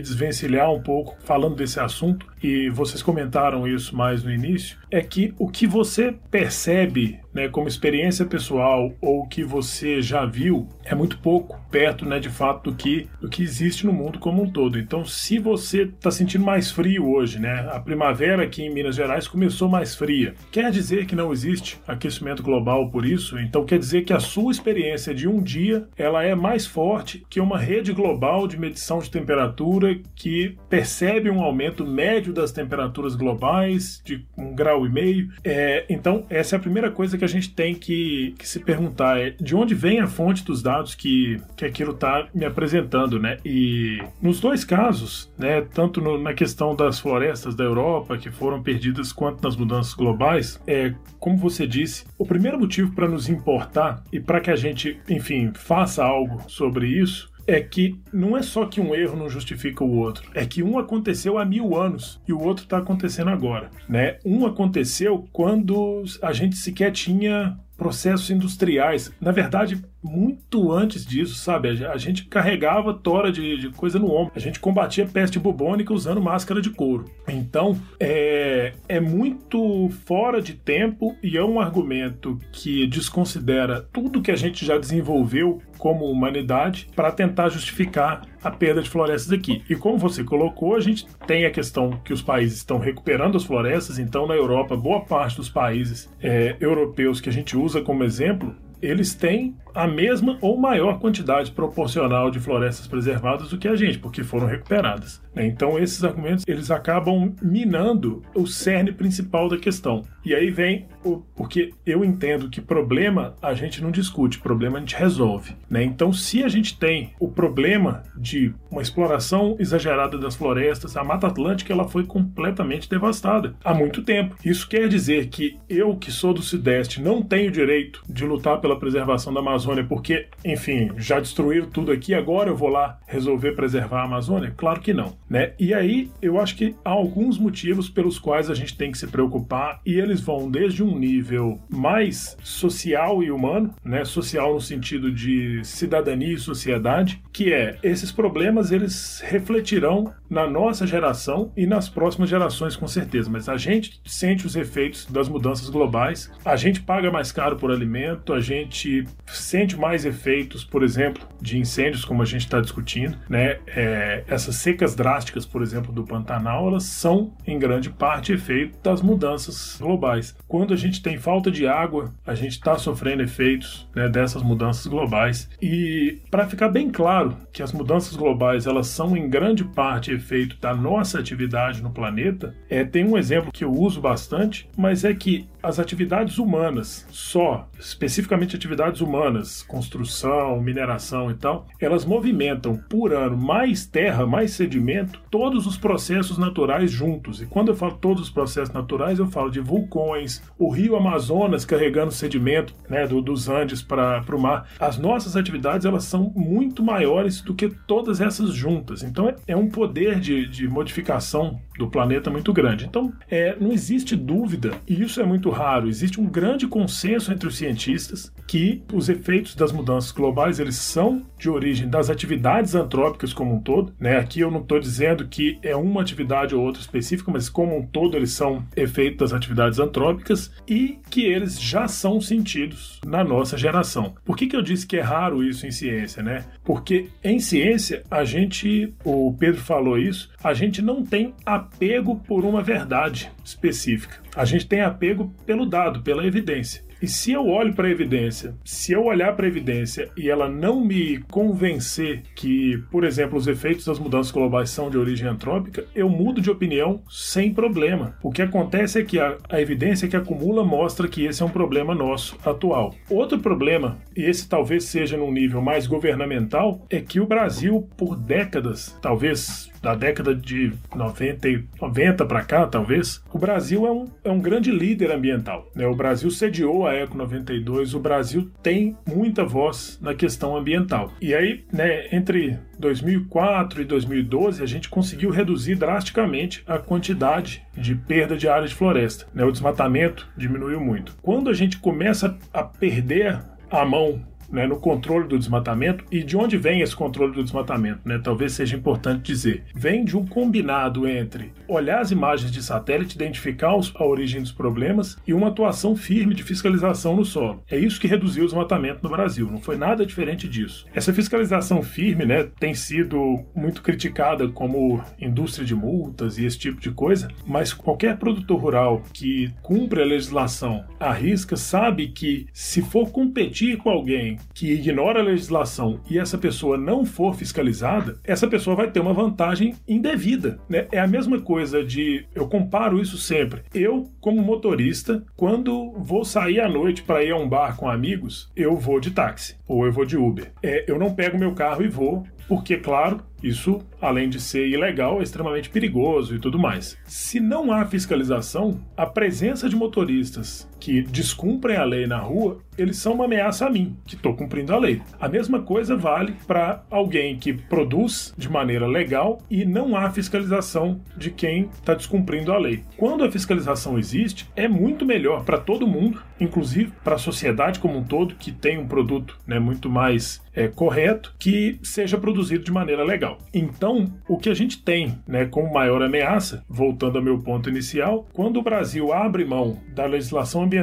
desvencilhar um pouco falando desse assunto, e vocês comentaram isso mais no início, é que o que você percebe né, como experiência pessoal ou que você já viu é muito pouco perto, né, de fato, do que, do que existe no mundo como um todo. Então, se você está sentindo mais frio hoje, né, a primavera aqui em Minas Gerais começou mais fria, quer dizer que não existe aquecimento global por isso? Então, quer dizer que a sua experiência de um dia ela é mais forte que uma rede global de medição de temperatura que percebe um aumento médio das temperaturas globais de um grau e meio. É, então, essa é a primeira coisa que a gente tem que, que se perguntar: é de onde vem a fonte dos dados que, que aquilo está me apresentando, né? E nos dois casos, né, tanto no, na questão das florestas da Europa que foram perdidas, quanto nas mudanças globais, é como você disse, o primeiro motivo para nos importar e para que a gente, enfim, faça algo sobre isso é que não é só que um erro não justifica o outro, é que um aconteceu há mil anos e o outro está acontecendo agora, né? Um aconteceu quando a gente sequer tinha processos industriais. Na verdade, muito antes disso, sabe? A gente carregava tora de, de, coisa no ombro. A gente combatia peste bubônica usando máscara de couro. Então, é, é muito fora de tempo e é um argumento que desconsidera tudo que a gente já desenvolveu como humanidade para tentar justificar a perda de florestas aqui. E como você colocou, a gente tem a questão que os países estão recuperando as florestas, então na Europa, boa parte dos países é, europeus que a gente usa como exemplo eles têm a mesma ou maior quantidade proporcional de florestas preservadas do que a gente, porque foram recuperadas. Então esses argumentos eles acabam minando o cerne principal da questão. E aí vem o porque eu entendo que problema a gente não discute, problema a gente resolve. Né? Então se a gente tem o problema de uma exploração exagerada das florestas, a Mata Atlântica ela foi completamente devastada há muito tempo. Isso quer dizer que eu que sou do Sudeste não tenho direito de lutar pela preservação da Amazônia, porque, enfim, já destruíram tudo aqui, agora eu vou lá resolver preservar a Amazônia? Claro que não, né? E aí eu acho que há alguns motivos pelos quais a gente tem que se preocupar e eles vão desde um nível mais social e humano, né? Social no sentido de cidadania e sociedade, que é esses problemas eles refletirão na nossa geração e nas próximas gerações com certeza, mas a gente sente os efeitos das mudanças globais, a gente paga mais caro por alimento, a gente sente mais efeitos, por exemplo, de incêndios, como a gente está discutindo, né? É, essas secas drásticas, por exemplo, do Pantanal, elas são em grande parte efeito das mudanças globais. Quando a gente tem falta de água, a gente está sofrendo efeitos né, dessas mudanças globais. E para ficar bem claro que as mudanças globais elas são em grande parte efeito da nossa atividade no planeta, é, tem um exemplo que eu uso bastante, mas é que as atividades humanas, só, especificamente atividades humanas, construção, mineração e tal, elas movimentam por ano mais terra, mais sedimento, todos os processos naturais juntos. E quando eu falo todos os processos naturais, eu falo de vulcões, o rio Amazonas carregando sedimento né, do, dos Andes para o mar. As nossas atividades elas são muito maiores do que todas essas juntas. Então é, é um poder de, de modificação do planeta muito grande. Então, é, não existe dúvida, e isso é muito raro, existe um grande consenso entre os cientistas que os efeitos das mudanças globais eles são de origem das atividades antrópicas como um todo. Né? Aqui eu não estou dizendo que é uma atividade ou outra específica, mas como um todo eles são efeitos das atividades antrópicas e que eles já são sentidos na nossa geração. Por que, que eu disse que é raro isso em ciência? Né? Porque em ciência a gente, o Pedro falou isso, a gente não tem apego por uma verdade específica. A gente tem apego pelo dado, pela evidência. E se eu olho para a evidência, se eu olhar para a evidência e ela não me convencer que, por exemplo, os efeitos das mudanças globais são de origem antrópica, eu mudo de opinião sem problema. O que acontece é que a, a evidência que acumula mostra que esse é um problema nosso atual. Outro problema, e esse talvez seja num nível mais governamental, é que o Brasil, por décadas, talvez da década de 90, 90 para cá, talvez, o Brasil é um, é um grande líder ambiental. Né? O Brasil sediou a Eco 92, o Brasil tem muita voz na questão ambiental. E aí, né, entre 2004 e 2012, a gente conseguiu reduzir drasticamente a quantidade de perda de área de floresta. Né? O desmatamento diminuiu muito. Quando a gente começa a perder a mão né, no controle do desmatamento. E de onde vem esse controle do desmatamento? Né? Talvez seja importante dizer. Vem de um combinado entre olhar as imagens de satélite, identificar os, a origem dos problemas e uma atuação firme de fiscalização no solo. É isso que reduziu o desmatamento no Brasil. Não foi nada diferente disso. Essa fiscalização firme né, tem sido muito criticada como indústria de multas e esse tipo de coisa, mas qualquer produtor rural que cumpre a legislação à risca sabe que se for competir com alguém que ignora a legislação e essa pessoa não for fiscalizada, essa pessoa vai ter uma vantagem indevida. Né? É a mesma coisa de. Eu comparo isso sempre. Eu, como motorista, quando vou sair à noite para ir a um bar com amigos, eu vou de táxi ou eu vou de Uber. É, eu não pego meu carro e vou, porque, claro, isso, além de ser ilegal, é extremamente perigoso e tudo mais. Se não há fiscalização, a presença de motoristas que descumprem a lei na rua, eles são uma ameaça a mim, que estou cumprindo a lei. A mesma coisa vale para alguém que produz de maneira legal e não há fiscalização de quem está descumprindo a lei. Quando a fiscalização existe, é muito melhor para todo mundo, inclusive para a sociedade como um todo, que tem um produto né, muito mais é, correto, que seja produzido de maneira legal. Então, o que a gente tem né, como maior ameaça, voltando ao meu ponto inicial, quando o Brasil abre mão da legislação ambiental,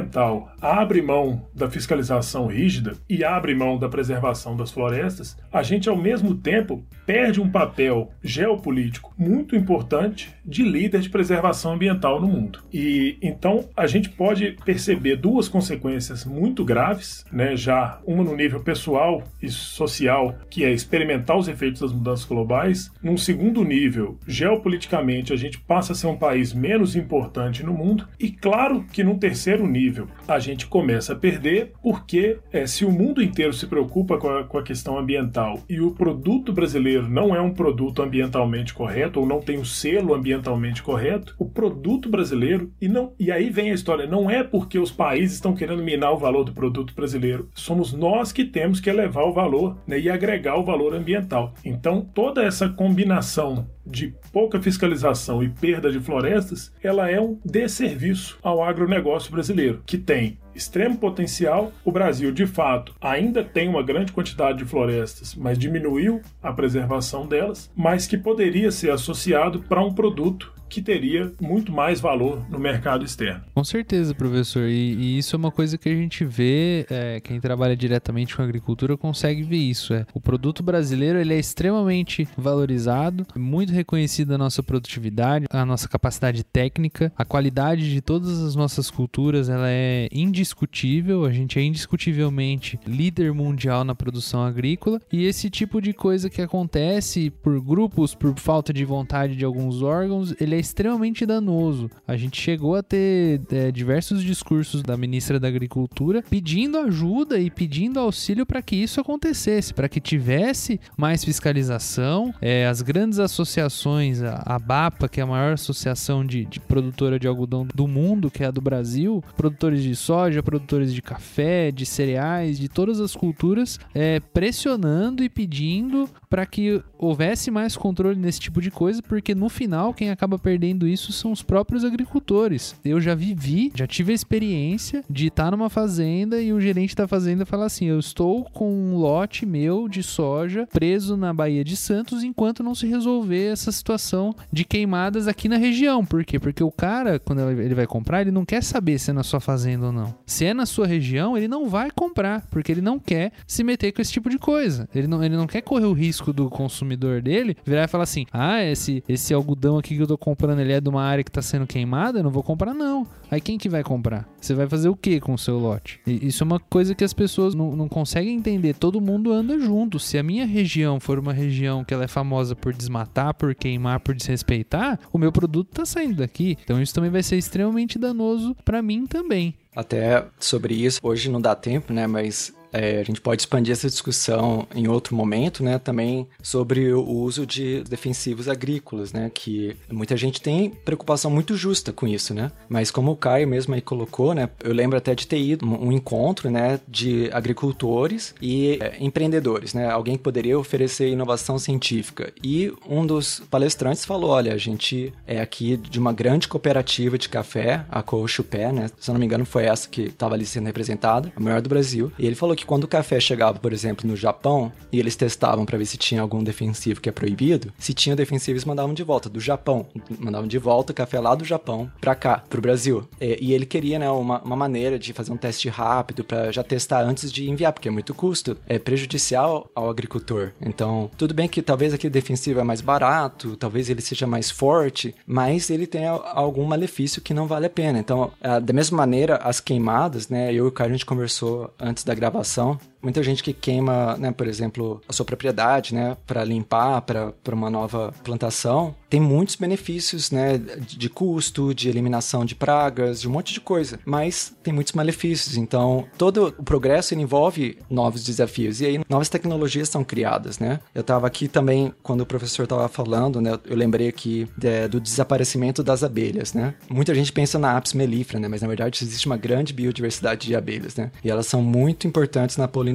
abre mão da fiscalização rígida e abre mão da preservação das florestas, a gente ao mesmo tempo perde um papel geopolítico muito importante de líder de preservação ambiental no mundo. E então a gente pode perceber duas consequências muito graves, né, já uma no nível pessoal e social, que é experimentar os efeitos das mudanças globais. Num segundo nível, geopoliticamente, a gente passa a ser um país menos importante no mundo. E claro que num terceiro nível, a gente começa a perder porque é, se o mundo inteiro se preocupa com a, com a questão ambiental e o produto brasileiro não é um produto ambientalmente correto ou não tem o selo ambientalmente correto, o produto brasileiro e não e aí vem a história, não é porque os países estão querendo minar o valor do produto brasileiro, somos nós que temos que elevar o valor né, e agregar o valor ambiental. Então toda essa combinação de pouca fiscalização e perda de florestas, ela é um desserviço ao agronegócio brasileiro, que tem extremo potencial. O Brasil, de fato, ainda tem uma grande quantidade de florestas, mas diminuiu a preservação delas, mas que poderia ser associado para um produto que teria muito mais valor no mercado externo. Com certeza, professor. E, e isso é uma coisa que a gente vê, é, quem trabalha diretamente com agricultura consegue ver isso. É. O produto brasileiro ele é extremamente valorizado, muito reconhecida a nossa produtividade, a nossa capacidade técnica, a qualidade de todas as nossas culturas ela é indiscutível. A gente é indiscutivelmente líder mundial na produção agrícola e esse tipo de coisa que acontece por grupos, por falta de vontade de alguns órgãos, ele é extremamente danoso. A gente chegou a ter é, diversos discursos da ministra da Agricultura pedindo ajuda e pedindo auxílio para que isso acontecesse, para que tivesse mais fiscalização. É, as grandes associações, a, BAPA, que é a maior associação de, de produtora de algodão do mundo, que é a do Brasil, produtores de soja, produtores de café, de cereais, de todas as culturas, é, pressionando e pedindo para que houvesse mais controle nesse tipo de coisa, porque no final quem acaba perdendo perdendo isso são os próprios agricultores. Eu já vivi, já tive a experiência de estar numa fazenda e o gerente da fazenda falar assim: eu estou com um lote meu de soja preso na Baía de Santos enquanto não se resolver essa situação de queimadas aqui na região. Por quê? Porque o cara, quando ele vai comprar, ele não quer saber se é na sua fazenda ou não. Se é na sua região, ele não vai comprar, porque ele não quer se meter com esse tipo de coisa. Ele não, ele não quer correr o risco do consumidor dele virar e falar assim: ah, esse, esse algodão aqui que eu tô comprando comprando ele é de uma área que está sendo queimada, eu não vou comprar não. Aí quem que vai comprar? Você vai fazer o que com o seu lote? E isso é uma coisa que as pessoas não, não conseguem entender. Todo mundo anda junto. Se a minha região for uma região que ela é famosa por desmatar, por queimar, por desrespeitar, o meu produto está saindo daqui. Então isso também vai ser extremamente danoso para mim também. Até sobre isso, hoje não dá tempo, né? Mas é, a gente pode expandir essa discussão em outro momento, né? Também sobre o uso de defensivos agrícolas, né? Que muita gente tem preocupação muito justa com isso, né? Mas como o Caio mesmo aí colocou, né? Eu lembro até de ter ido um encontro, né? De agricultores e é, empreendedores, né? Alguém que poderia oferecer inovação científica. E um dos palestrantes falou, olha, a gente é aqui de uma grande cooperativa de café, a Cochupé, né? Se eu não me engano foi essa que estava ali sendo representada, a maior do Brasil. E ele falou que que quando o café chegava, por exemplo, no Japão, e eles testavam para ver se tinha algum defensivo que é proibido, se tinha defensivo, eles mandavam de volta do Japão. Mandavam de volta o café lá do Japão para cá, pro Brasil. E, e, ele queria, né, uma, uma maneira de fazer um teste rápido para já testar antes de enviar, porque é muito custo, é prejudicial ao agricultor. Então, tudo bem que talvez aquele defensivo é mais barato, talvez ele seja mais forte, mas ele tem algum malefício que não vale a pena. Então, da mesma maneira, as queimadas, né, eu e o Caio a gente conversou antes da gravação apresentação. Muita gente que queima, né, por exemplo, a sua propriedade, né, para limpar, para uma nova plantação, tem muitos benefícios, né, de custo, de eliminação de pragas, de um monte de coisa, mas tem muitos malefícios. Então, todo o progresso envolve novos desafios e aí novas tecnologias são criadas, né? Eu estava aqui também quando o professor estava falando, né, eu lembrei aqui de, do desaparecimento das abelhas, né? Muita gente pensa na apis mellifera, né, mas na verdade existe uma grande biodiversidade de abelhas, né? E elas são muito importantes na polinização.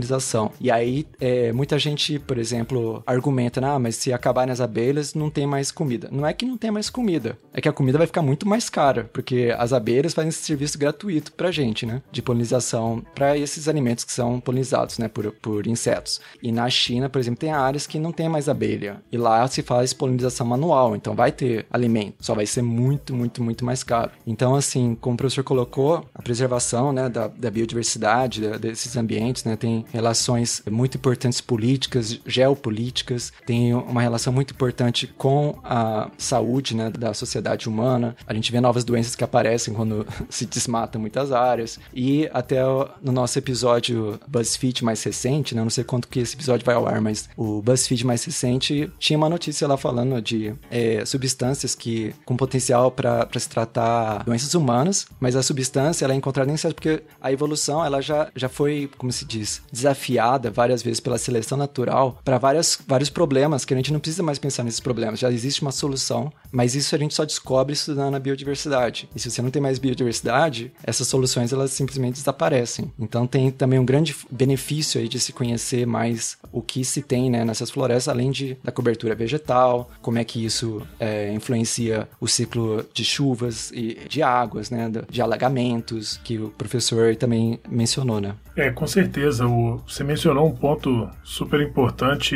E aí é, muita gente, por exemplo, argumenta, ah, mas se acabarem as abelhas, não tem mais comida comida. Não é que não tem mais comida, é que a comida vai ficar muito mais cara, porque as abelhas fazem esse serviço gratuito pra gente, né? De polinização para esses alimentos que são polinizados, né? Por, por insetos. E na China, por exemplo, tem áreas que não tem mais abelha. E lá se faz polinização manual, então vai ter alimento, só vai ser muito, muito, muito mais caro. Então, assim, como o professor colocou, a preservação, né, da, da biodiversidade, da, desses ambientes, né, tem relações muito importantes políticas, geopolíticas, tem uma relação muito importante com a saúde né, da sociedade humana. A gente vê novas doenças que aparecem quando se desmata muitas áreas. E até no nosso episódio BuzzFeed mais recente, né, não sei quanto que esse episódio vai ao ar, mas o BuzzFeed mais recente tinha uma notícia lá falando de é, substâncias que com potencial para se tratar doenças humanas, mas a substância ela é encontrada em insetos porque a evolução ela já, já foi, como se diz, desafiada várias vezes pela seleção natural para vários problemas que a gente não precisa mais pensar nesses problemas. Já existe uma solução, mas isso a gente só descobre estudando a biodiversidade. E se você não tem mais biodiversidade, essas soluções elas simplesmente desaparecem. Então tem também um grande benefício aí de se conhecer mais o que se tem né, nessas florestas, além de, da cobertura vegetal, como é que isso é, influencia o ciclo de chuvas e de águas, né, de alagamentos, que o professor também mencionou, né? É, com certeza. O, você mencionou um ponto super importante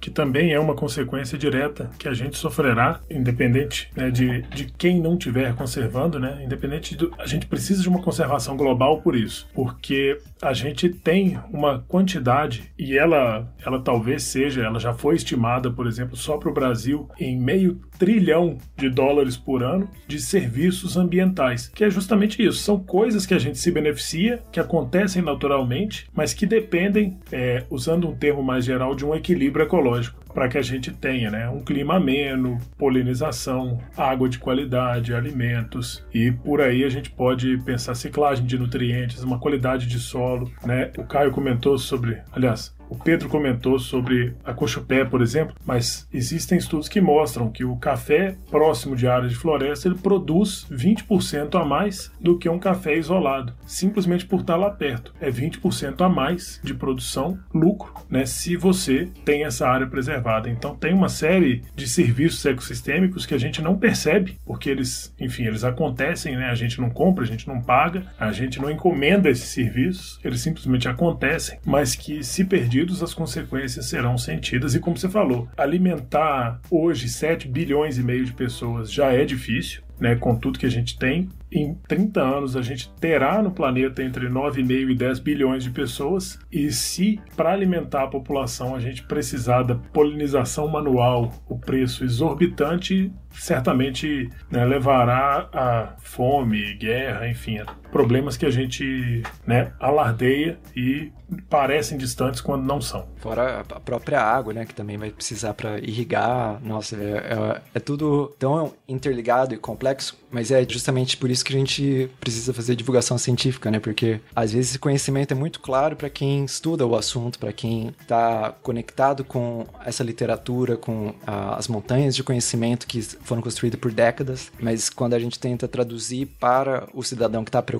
que também é uma consequência direta que a gente sofrerá, independente né, de, de quem não estiver conservando, né? Independente do, a gente precisa de uma conservação global por isso, porque a gente tem uma quantidade e ela, ela talvez seja, ela já foi estimada, por exemplo, só para o Brasil em meio trilhão de dólares por ano de serviços ambientais, que é justamente isso. São coisas que a gente se beneficia, que acontecem naturalmente, mas que dependem, é, usando um termo mais geral, de um equilíbrio ecológico para que a gente tenha né, um clima ameno, polinização, água de qualidade, alimentos e por aí a gente pode pensar ciclagem de nutrientes, uma qualidade de solo. Né? O Caio comentou sobre, aliás, o Pedro comentou sobre a cochupé, por exemplo, mas existem estudos que mostram que o café próximo de áreas de floresta ele produz 20% a mais do que um café isolado, simplesmente por estar lá perto. É 20% a mais de produção, lucro, né, se você tem essa área preservada. Então tem uma série de serviços ecossistêmicos que a gente não percebe, porque eles, enfim, eles acontecem, né? A gente não compra, a gente não paga, a gente não encomenda esses serviços, eles simplesmente acontecem, mas que se perdido as consequências serão sentidas. E como você falou, alimentar hoje 7 bilhões e meio de pessoas já é difícil. Né, com tudo que a gente tem, em 30 anos a gente terá no planeta entre 9,5 e 10 bilhões de pessoas, e se para alimentar a população a gente precisar da polinização manual, o preço exorbitante certamente né, levará a fome, guerra, enfim, problemas que a gente né, alardeia e parecem distantes quando não são. Fora a própria água, né, que também vai precisar para irrigar. Nossa, é, é, é, tudo tão interligado e complexo, mas é justamente por isso que a gente precisa fazer divulgação científica, né, porque às vezes esse conhecimento é muito claro para quem estuda o assunto, para quem está conectado com essa literatura, com a, as montanhas de conhecimento que foram construídas por décadas, mas quando a gente tenta traduzir para o cidadão que está preocupado,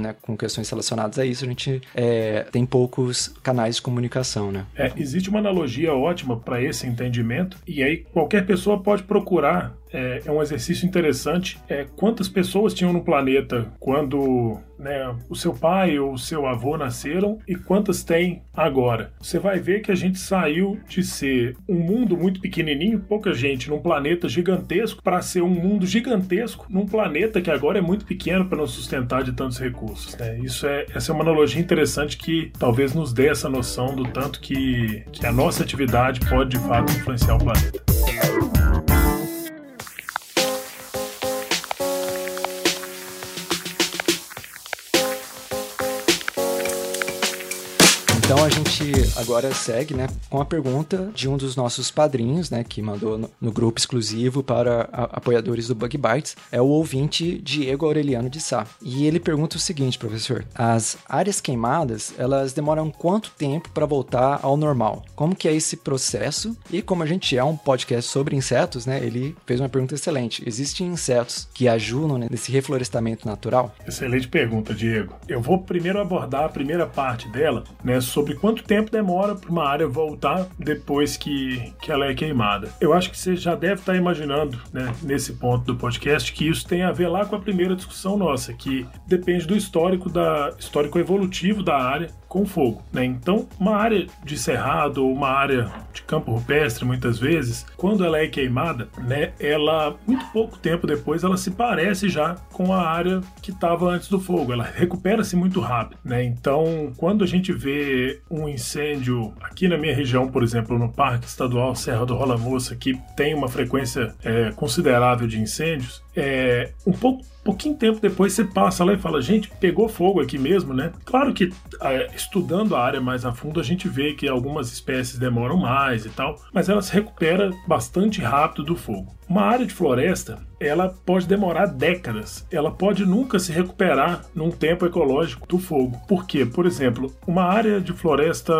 né, com questões relacionadas a isso, a gente é, tem poucos canais de comunicação, né? É, existe uma analogia ótima para esse entendimento, e aí qualquer pessoa pode procurar é, é, um exercício interessante. É, quantas pessoas tinham no planeta quando né, o seu pai ou o seu avô nasceram e quantas tem agora? Você vai ver que a gente saiu de ser um mundo muito pequenininho, pouca gente, num planeta gigantesco, para ser um mundo gigantesco num planeta que agora é muito pequeno para nos sustentar de tantos recursos. Né? Isso é, essa é uma analogia interessante que talvez nos dê essa noção do tanto que, que a nossa atividade pode de fato influenciar o planeta. Então a gente agora segue, né, com a pergunta de um dos nossos padrinhos, né, que mandou no, no grupo exclusivo para a, apoiadores do Bug Bites, é o ouvinte Diego Aureliano de Sá. E ele pergunta o seguinte, professor: as áreas queimadas, elas demoram quanto tempo para voltar ao normal? Como que é esse processo? E como a gente é um podcast sobre insetos, né, ele fez uma pergunta excelente. Existem insetos que ajudam né, nesse reflorestamento natural? Excelente pergunta, Diego. Eu vou primeiro abordar a primeira parte dela, né, sobre quanto tempo demora para uma área voltar depois que, que ela é queimada. Eu acho que você já deve estar imaginando, né, nesse ponto do podcast, que isso tem a ver lá com a primeira discussão nossa, que depende do histórico da histórico evolutivo da área com fogo. Né? Então, uma área de cerrado ou uma área de campo rupestre, muitas vezes, quando ela é queimada, né, ela muito pouco tempo depois ela se parece já com a área que estava antes do fogo. Ela recupera-se muito rápido. Né? Então, quando a gente vê um incêndio aqui na minha região, por exemplo, no Parque Estadual Serra do Rola Moça, que tem uma frequência é, considerável de incêndios, é, um pouco pouquinho tempo depois você passa lá e fala, gente, pegou fogo aqui mesmo, né? Claro que estudando a área mais a fundo, a gente vê que algumas espécies demoram mais e tal, mas ela se recupera bastante rápido do fogo. Uma área de floresta, ela pode demorar décadas, ela pode nunca se recuperar num tempo ecológico do fogo. Por quê? Por exemplo, uma área de floresta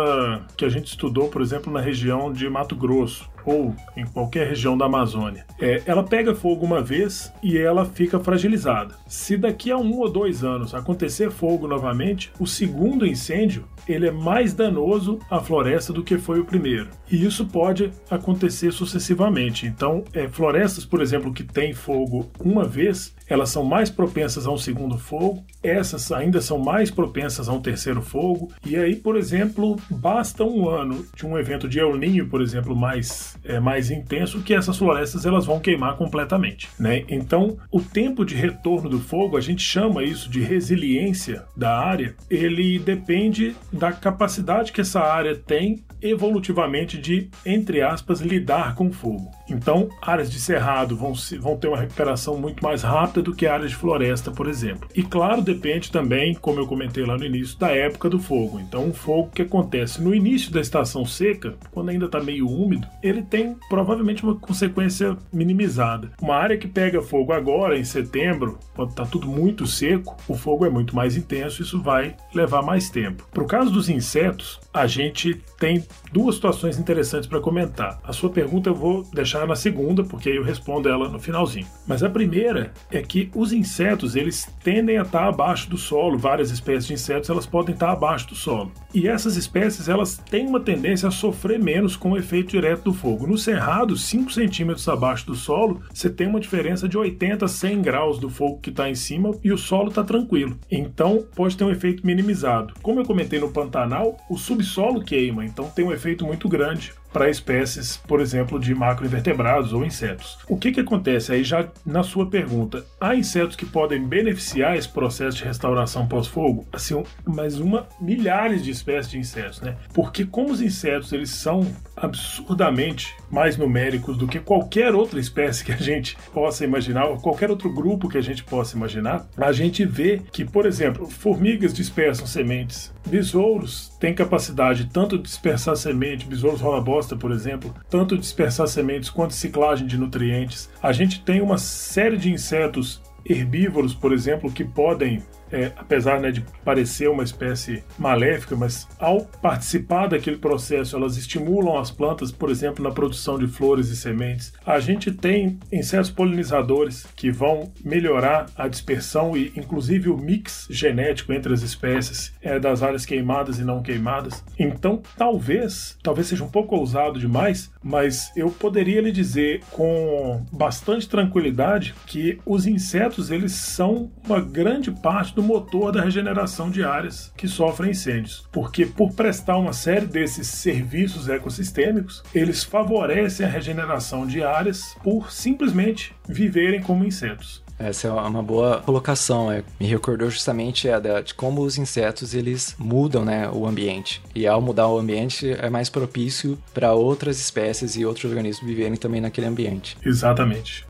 que a gente estudou, por exemplo, na região de Mato Grosso, ou em qualquer região da Amazônia, é, ela pega fogo uma vez e ela fica fragilizada. Se daqui a um ou dois anos acontecer fogo novamente, o segundo incêndio ele é mais danoso à floresta do que foi o primeiro. E isso pode acontecer sucessivamente. Então, é, florestas, por exemplo, que têm fogo uma vez, elas são mais propensas a um segundo fogo, essas ainda são mais propensas a um terceiro fogo. E aí, por exemplo, basta um ano de um evento de El Ninho, por exemplo, mais, é, mais intenso, que essas florestas elas vão queimar completamente. Né? Então, o tempo de retorno do fogo, a gente chama isso de resiliência da área, ele depende da capacidade que essa área tem evolutivamente de, entre aspas, lidar com fogo. Então, áreas de cerrado vão, vão ter uma recuperação muito mais rápida do que áreas de floresta, por exemplo. E claro, depende também, como eu comentei lá no início, da época do fogo. Então, um fogo que acontece no início da estação seca, quando ainda está meio úmido, ele tem provavelmente uma consequência minimizada. Uma área que pega fogo agora, em setembro, quando está tudo muito seco, o fogo é muito mais intenso, isso vai levar mais tempo. Para o caso dos insetos, a gente tem duas situações interessantes para comentar. A sua pergunta eu vou deixar na segunda, porque aí eu respondo ela no finalzinho. Mas a primeira é que os insetos, eles tendem a estar abaixo do solo, várias espécies de insetos, elas podem estar abaixo do solo. E essas espécies, elas têm uma tendência a sofrer menos com o efeito direto do fogo. No cerrado, 5 centímetros abaixo do solo, você tem uma diferença de 80 a 100 graus do fogo que está em cima e o solo está tranquilo. Então, pode ter um efeito minimizado. Como eu comentei no Pantanal, o subsolo queima, então tem um efeito muito grande para espécies, por exemplo, de macroinvertebrados ou insetos. O que, que acontece aí já na sua pergunta? Há insetos que podem beneficiar esse processo de restauração pós-fogo? Assim, mas uma milhares de espécies de insetos, né? Porque como os insetos eles são absurdamente mais numéricos do que qualquer outra espécie que a gente possa imaginar, ou qualquer outro grupo que a gente possa imaginar, a gente vê que, por exemplo, formigas dispersam sementes, besouros têm capacidade tanto de dispersar semente, besouros rola-bosta, por exemplo, tanto de dispersar sementes quanto ciclagem de nutrientes. A gente tem uma série de insetos herbívoros, por exemplo, que podem é, apesar né, de parecer uma espécie maléfica, mas ao participar daquele processo, elas estimulam as plantas, por exemplo, na produção de flores e sementes. A gente tem insetos polinizadores que vão melhorar a dispersão e, inclusive, o mix genético entre as espécies é, das áreas queimadas e não queimadas. Então, talvez, talvez seja um pouco ousado demais, mas eu poderia lhe dizer com bastante tranquilidade que os insetos eles são uma grande parte do motor da regeneração de áreas que sofrem incêndios, porque por prestar uma série desses serviços ecossistêmicos, eles favorecem a regeneração de áreas por simplesmente viverem como insetos. Essa é uma boa colocação. É, me recordou justamente é, de como os insetos eles mudam né, o ambiente. E ao mudar o ambiente é mais propício para outras espécies e outros organismos viverem também naquele ambiente. Exatamente.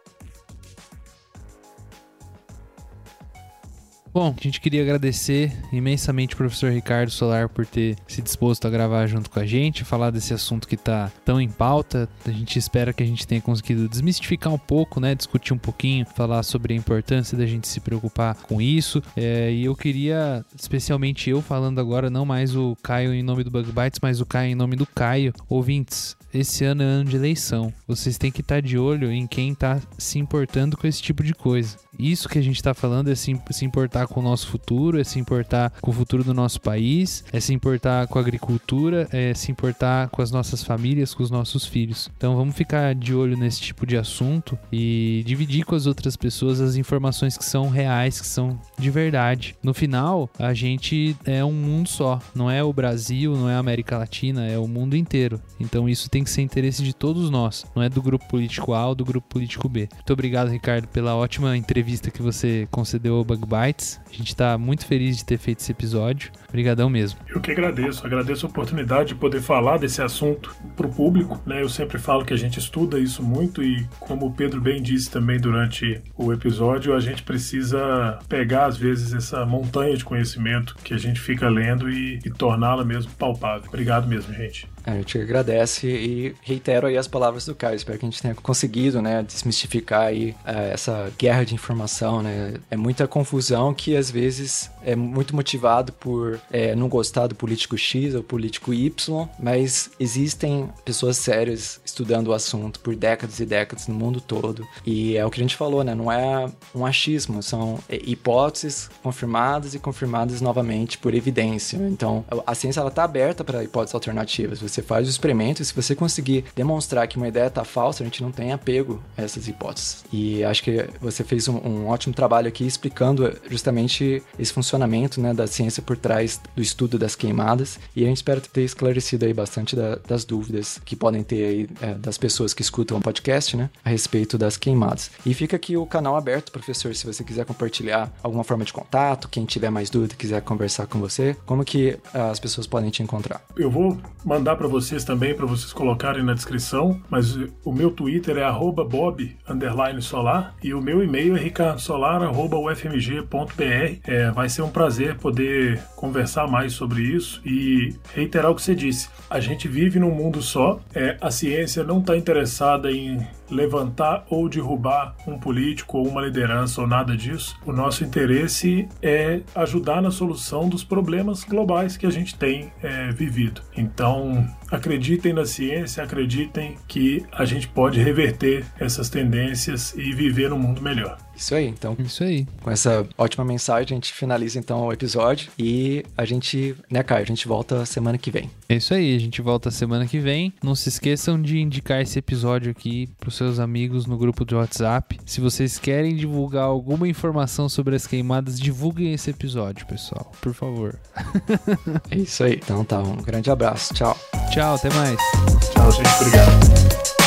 Bom, a gente queria agradecer imensamente o professor Ricardo Solar por ter se disposto a gravar junto com a gente, falar desse assunto que está tão em pauta. A gente espera que a gente tenha conseguido desmistificar um pouco, né? Discutir um pouquinho, falar sobre a importância da gente se preocupar com isso. É, e eu queria, especialmente eu falando agora, não mais o Caio em nome do Bug Bites, mas o Caio em nome do Caio. Ouvintes, esse ano é ano de eleição. Vocês têm que estar de olho em quem está se importando com esse tipo de coisa. Isso que a gente tá falando é se, se importar com o nosso futuro, é se importar com o futuro do nosso país, é se importar com a agricultura, é se importar com as nossas famílias, com os nossos filhos. Então vamos ficar de olho nesse tipo de assunto e dividir com as outras pessoas as informações que são reais, que são de verdade. No final, a gente é um mundo só, não é o Brasil, não é a América Latina, é o mundo inteiro. Então isso tem que ser interesse de todos nós, não é do grupo político A ou do grupo político B. Muito obrigado, Ricardo, pela ótima entrevista que você concedeu ao Bug Bites. A gente está muito feliz de ter feito esse episódio. Obrigadão mesmo. Eu que agradeço, agradeço a oportunidade de poder falar desse assunto para o público. Né? Eu sempre falo que a gente estuda isso muito e, como o Pedro bem disse também durante o episódio, a gente precisa pegar às vezes essa montanha de conhecimento que a gente fica lendo e, e torná-la mesmo palpável. Obrigado mesmo, gente. A gente agradece e reitero aí as palavras do Caio. Espero que a gente tenha conseguido, né, desmistificar aí uh, essa guerra de informação, né? É muita confusão que às vezes é muito motivado por é, não gostar do político X ou político Y, mas existem pessoas sérias estudando o assunto por décadas e décadas no mundo todo. E é o que a gente falou, né? Não é um achismo, são é, hipóteses confirmadas e confirmadas novamente por evidência. Então, a ciência ela tá aberta para hipóteses alternativas. Você faz o experimento e se você conseguir demonstrar que uma ideia tá falsa, a gente não tem apego a essas hipóteses. E acho que você fez um, um ótimo trabalho aqui explicando justamente esse funcionamento né, da ciência por trás do estudo das queimadas. E a gente espera ter esclarecido aí bastante da, das dúvidas que podem ter aí é, das pessoas que escutam o podcast, né, a respeito das queimadas. E fica aqui o canal aberto, professor, se você quiser compartilhar alguma forma de contato, quem tiver mais dúvida, quiser conversar com você, como que as pessoas podem te encontrar? Eu vou mandar para vocês também, para vocês colocarem na descrição, mas o meu Twitter é bob_solar e o meu e-mail é ricardosolar.ufmg.br. É, vai ser um prazer poder conversar mais sobre isso e reiterar o que você disse. A gente vive num mundo só, é, a ciência não está interessada em levantar ou derrubar um político ou uma liderança ou nada disso. O nosso interesse é ajudar na solução dos problemas globais que a gente tem é, vivido. Então, acreditem na ciência, acreditem que a gente pode reverter essas tendências e viver num mundo melhor. Isso aí, então. Isso aí. Com essa ótima mensagem, a gente finaliza então o episódio e a gente, né, Caio, a gente volta semana que vem. É isso aí, a gente volta semana que vem. Não se esqueçam de indicar esse episódio aqui pros seus amigos no grupo de WhatsApp. Se vocês querem divulgar alguma informação sobre as queimadas, divulguem esse episódio, pessoal, por favor. é isso aí. Então tá, um grande abraço. Tchau. Tchau, até mais. Tchau, gente. Obrigado.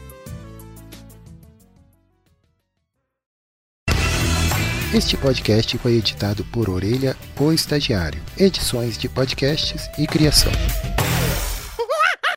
Este podcast foi editado por Orelha, o Estagiário. Edições de podcasts e criação.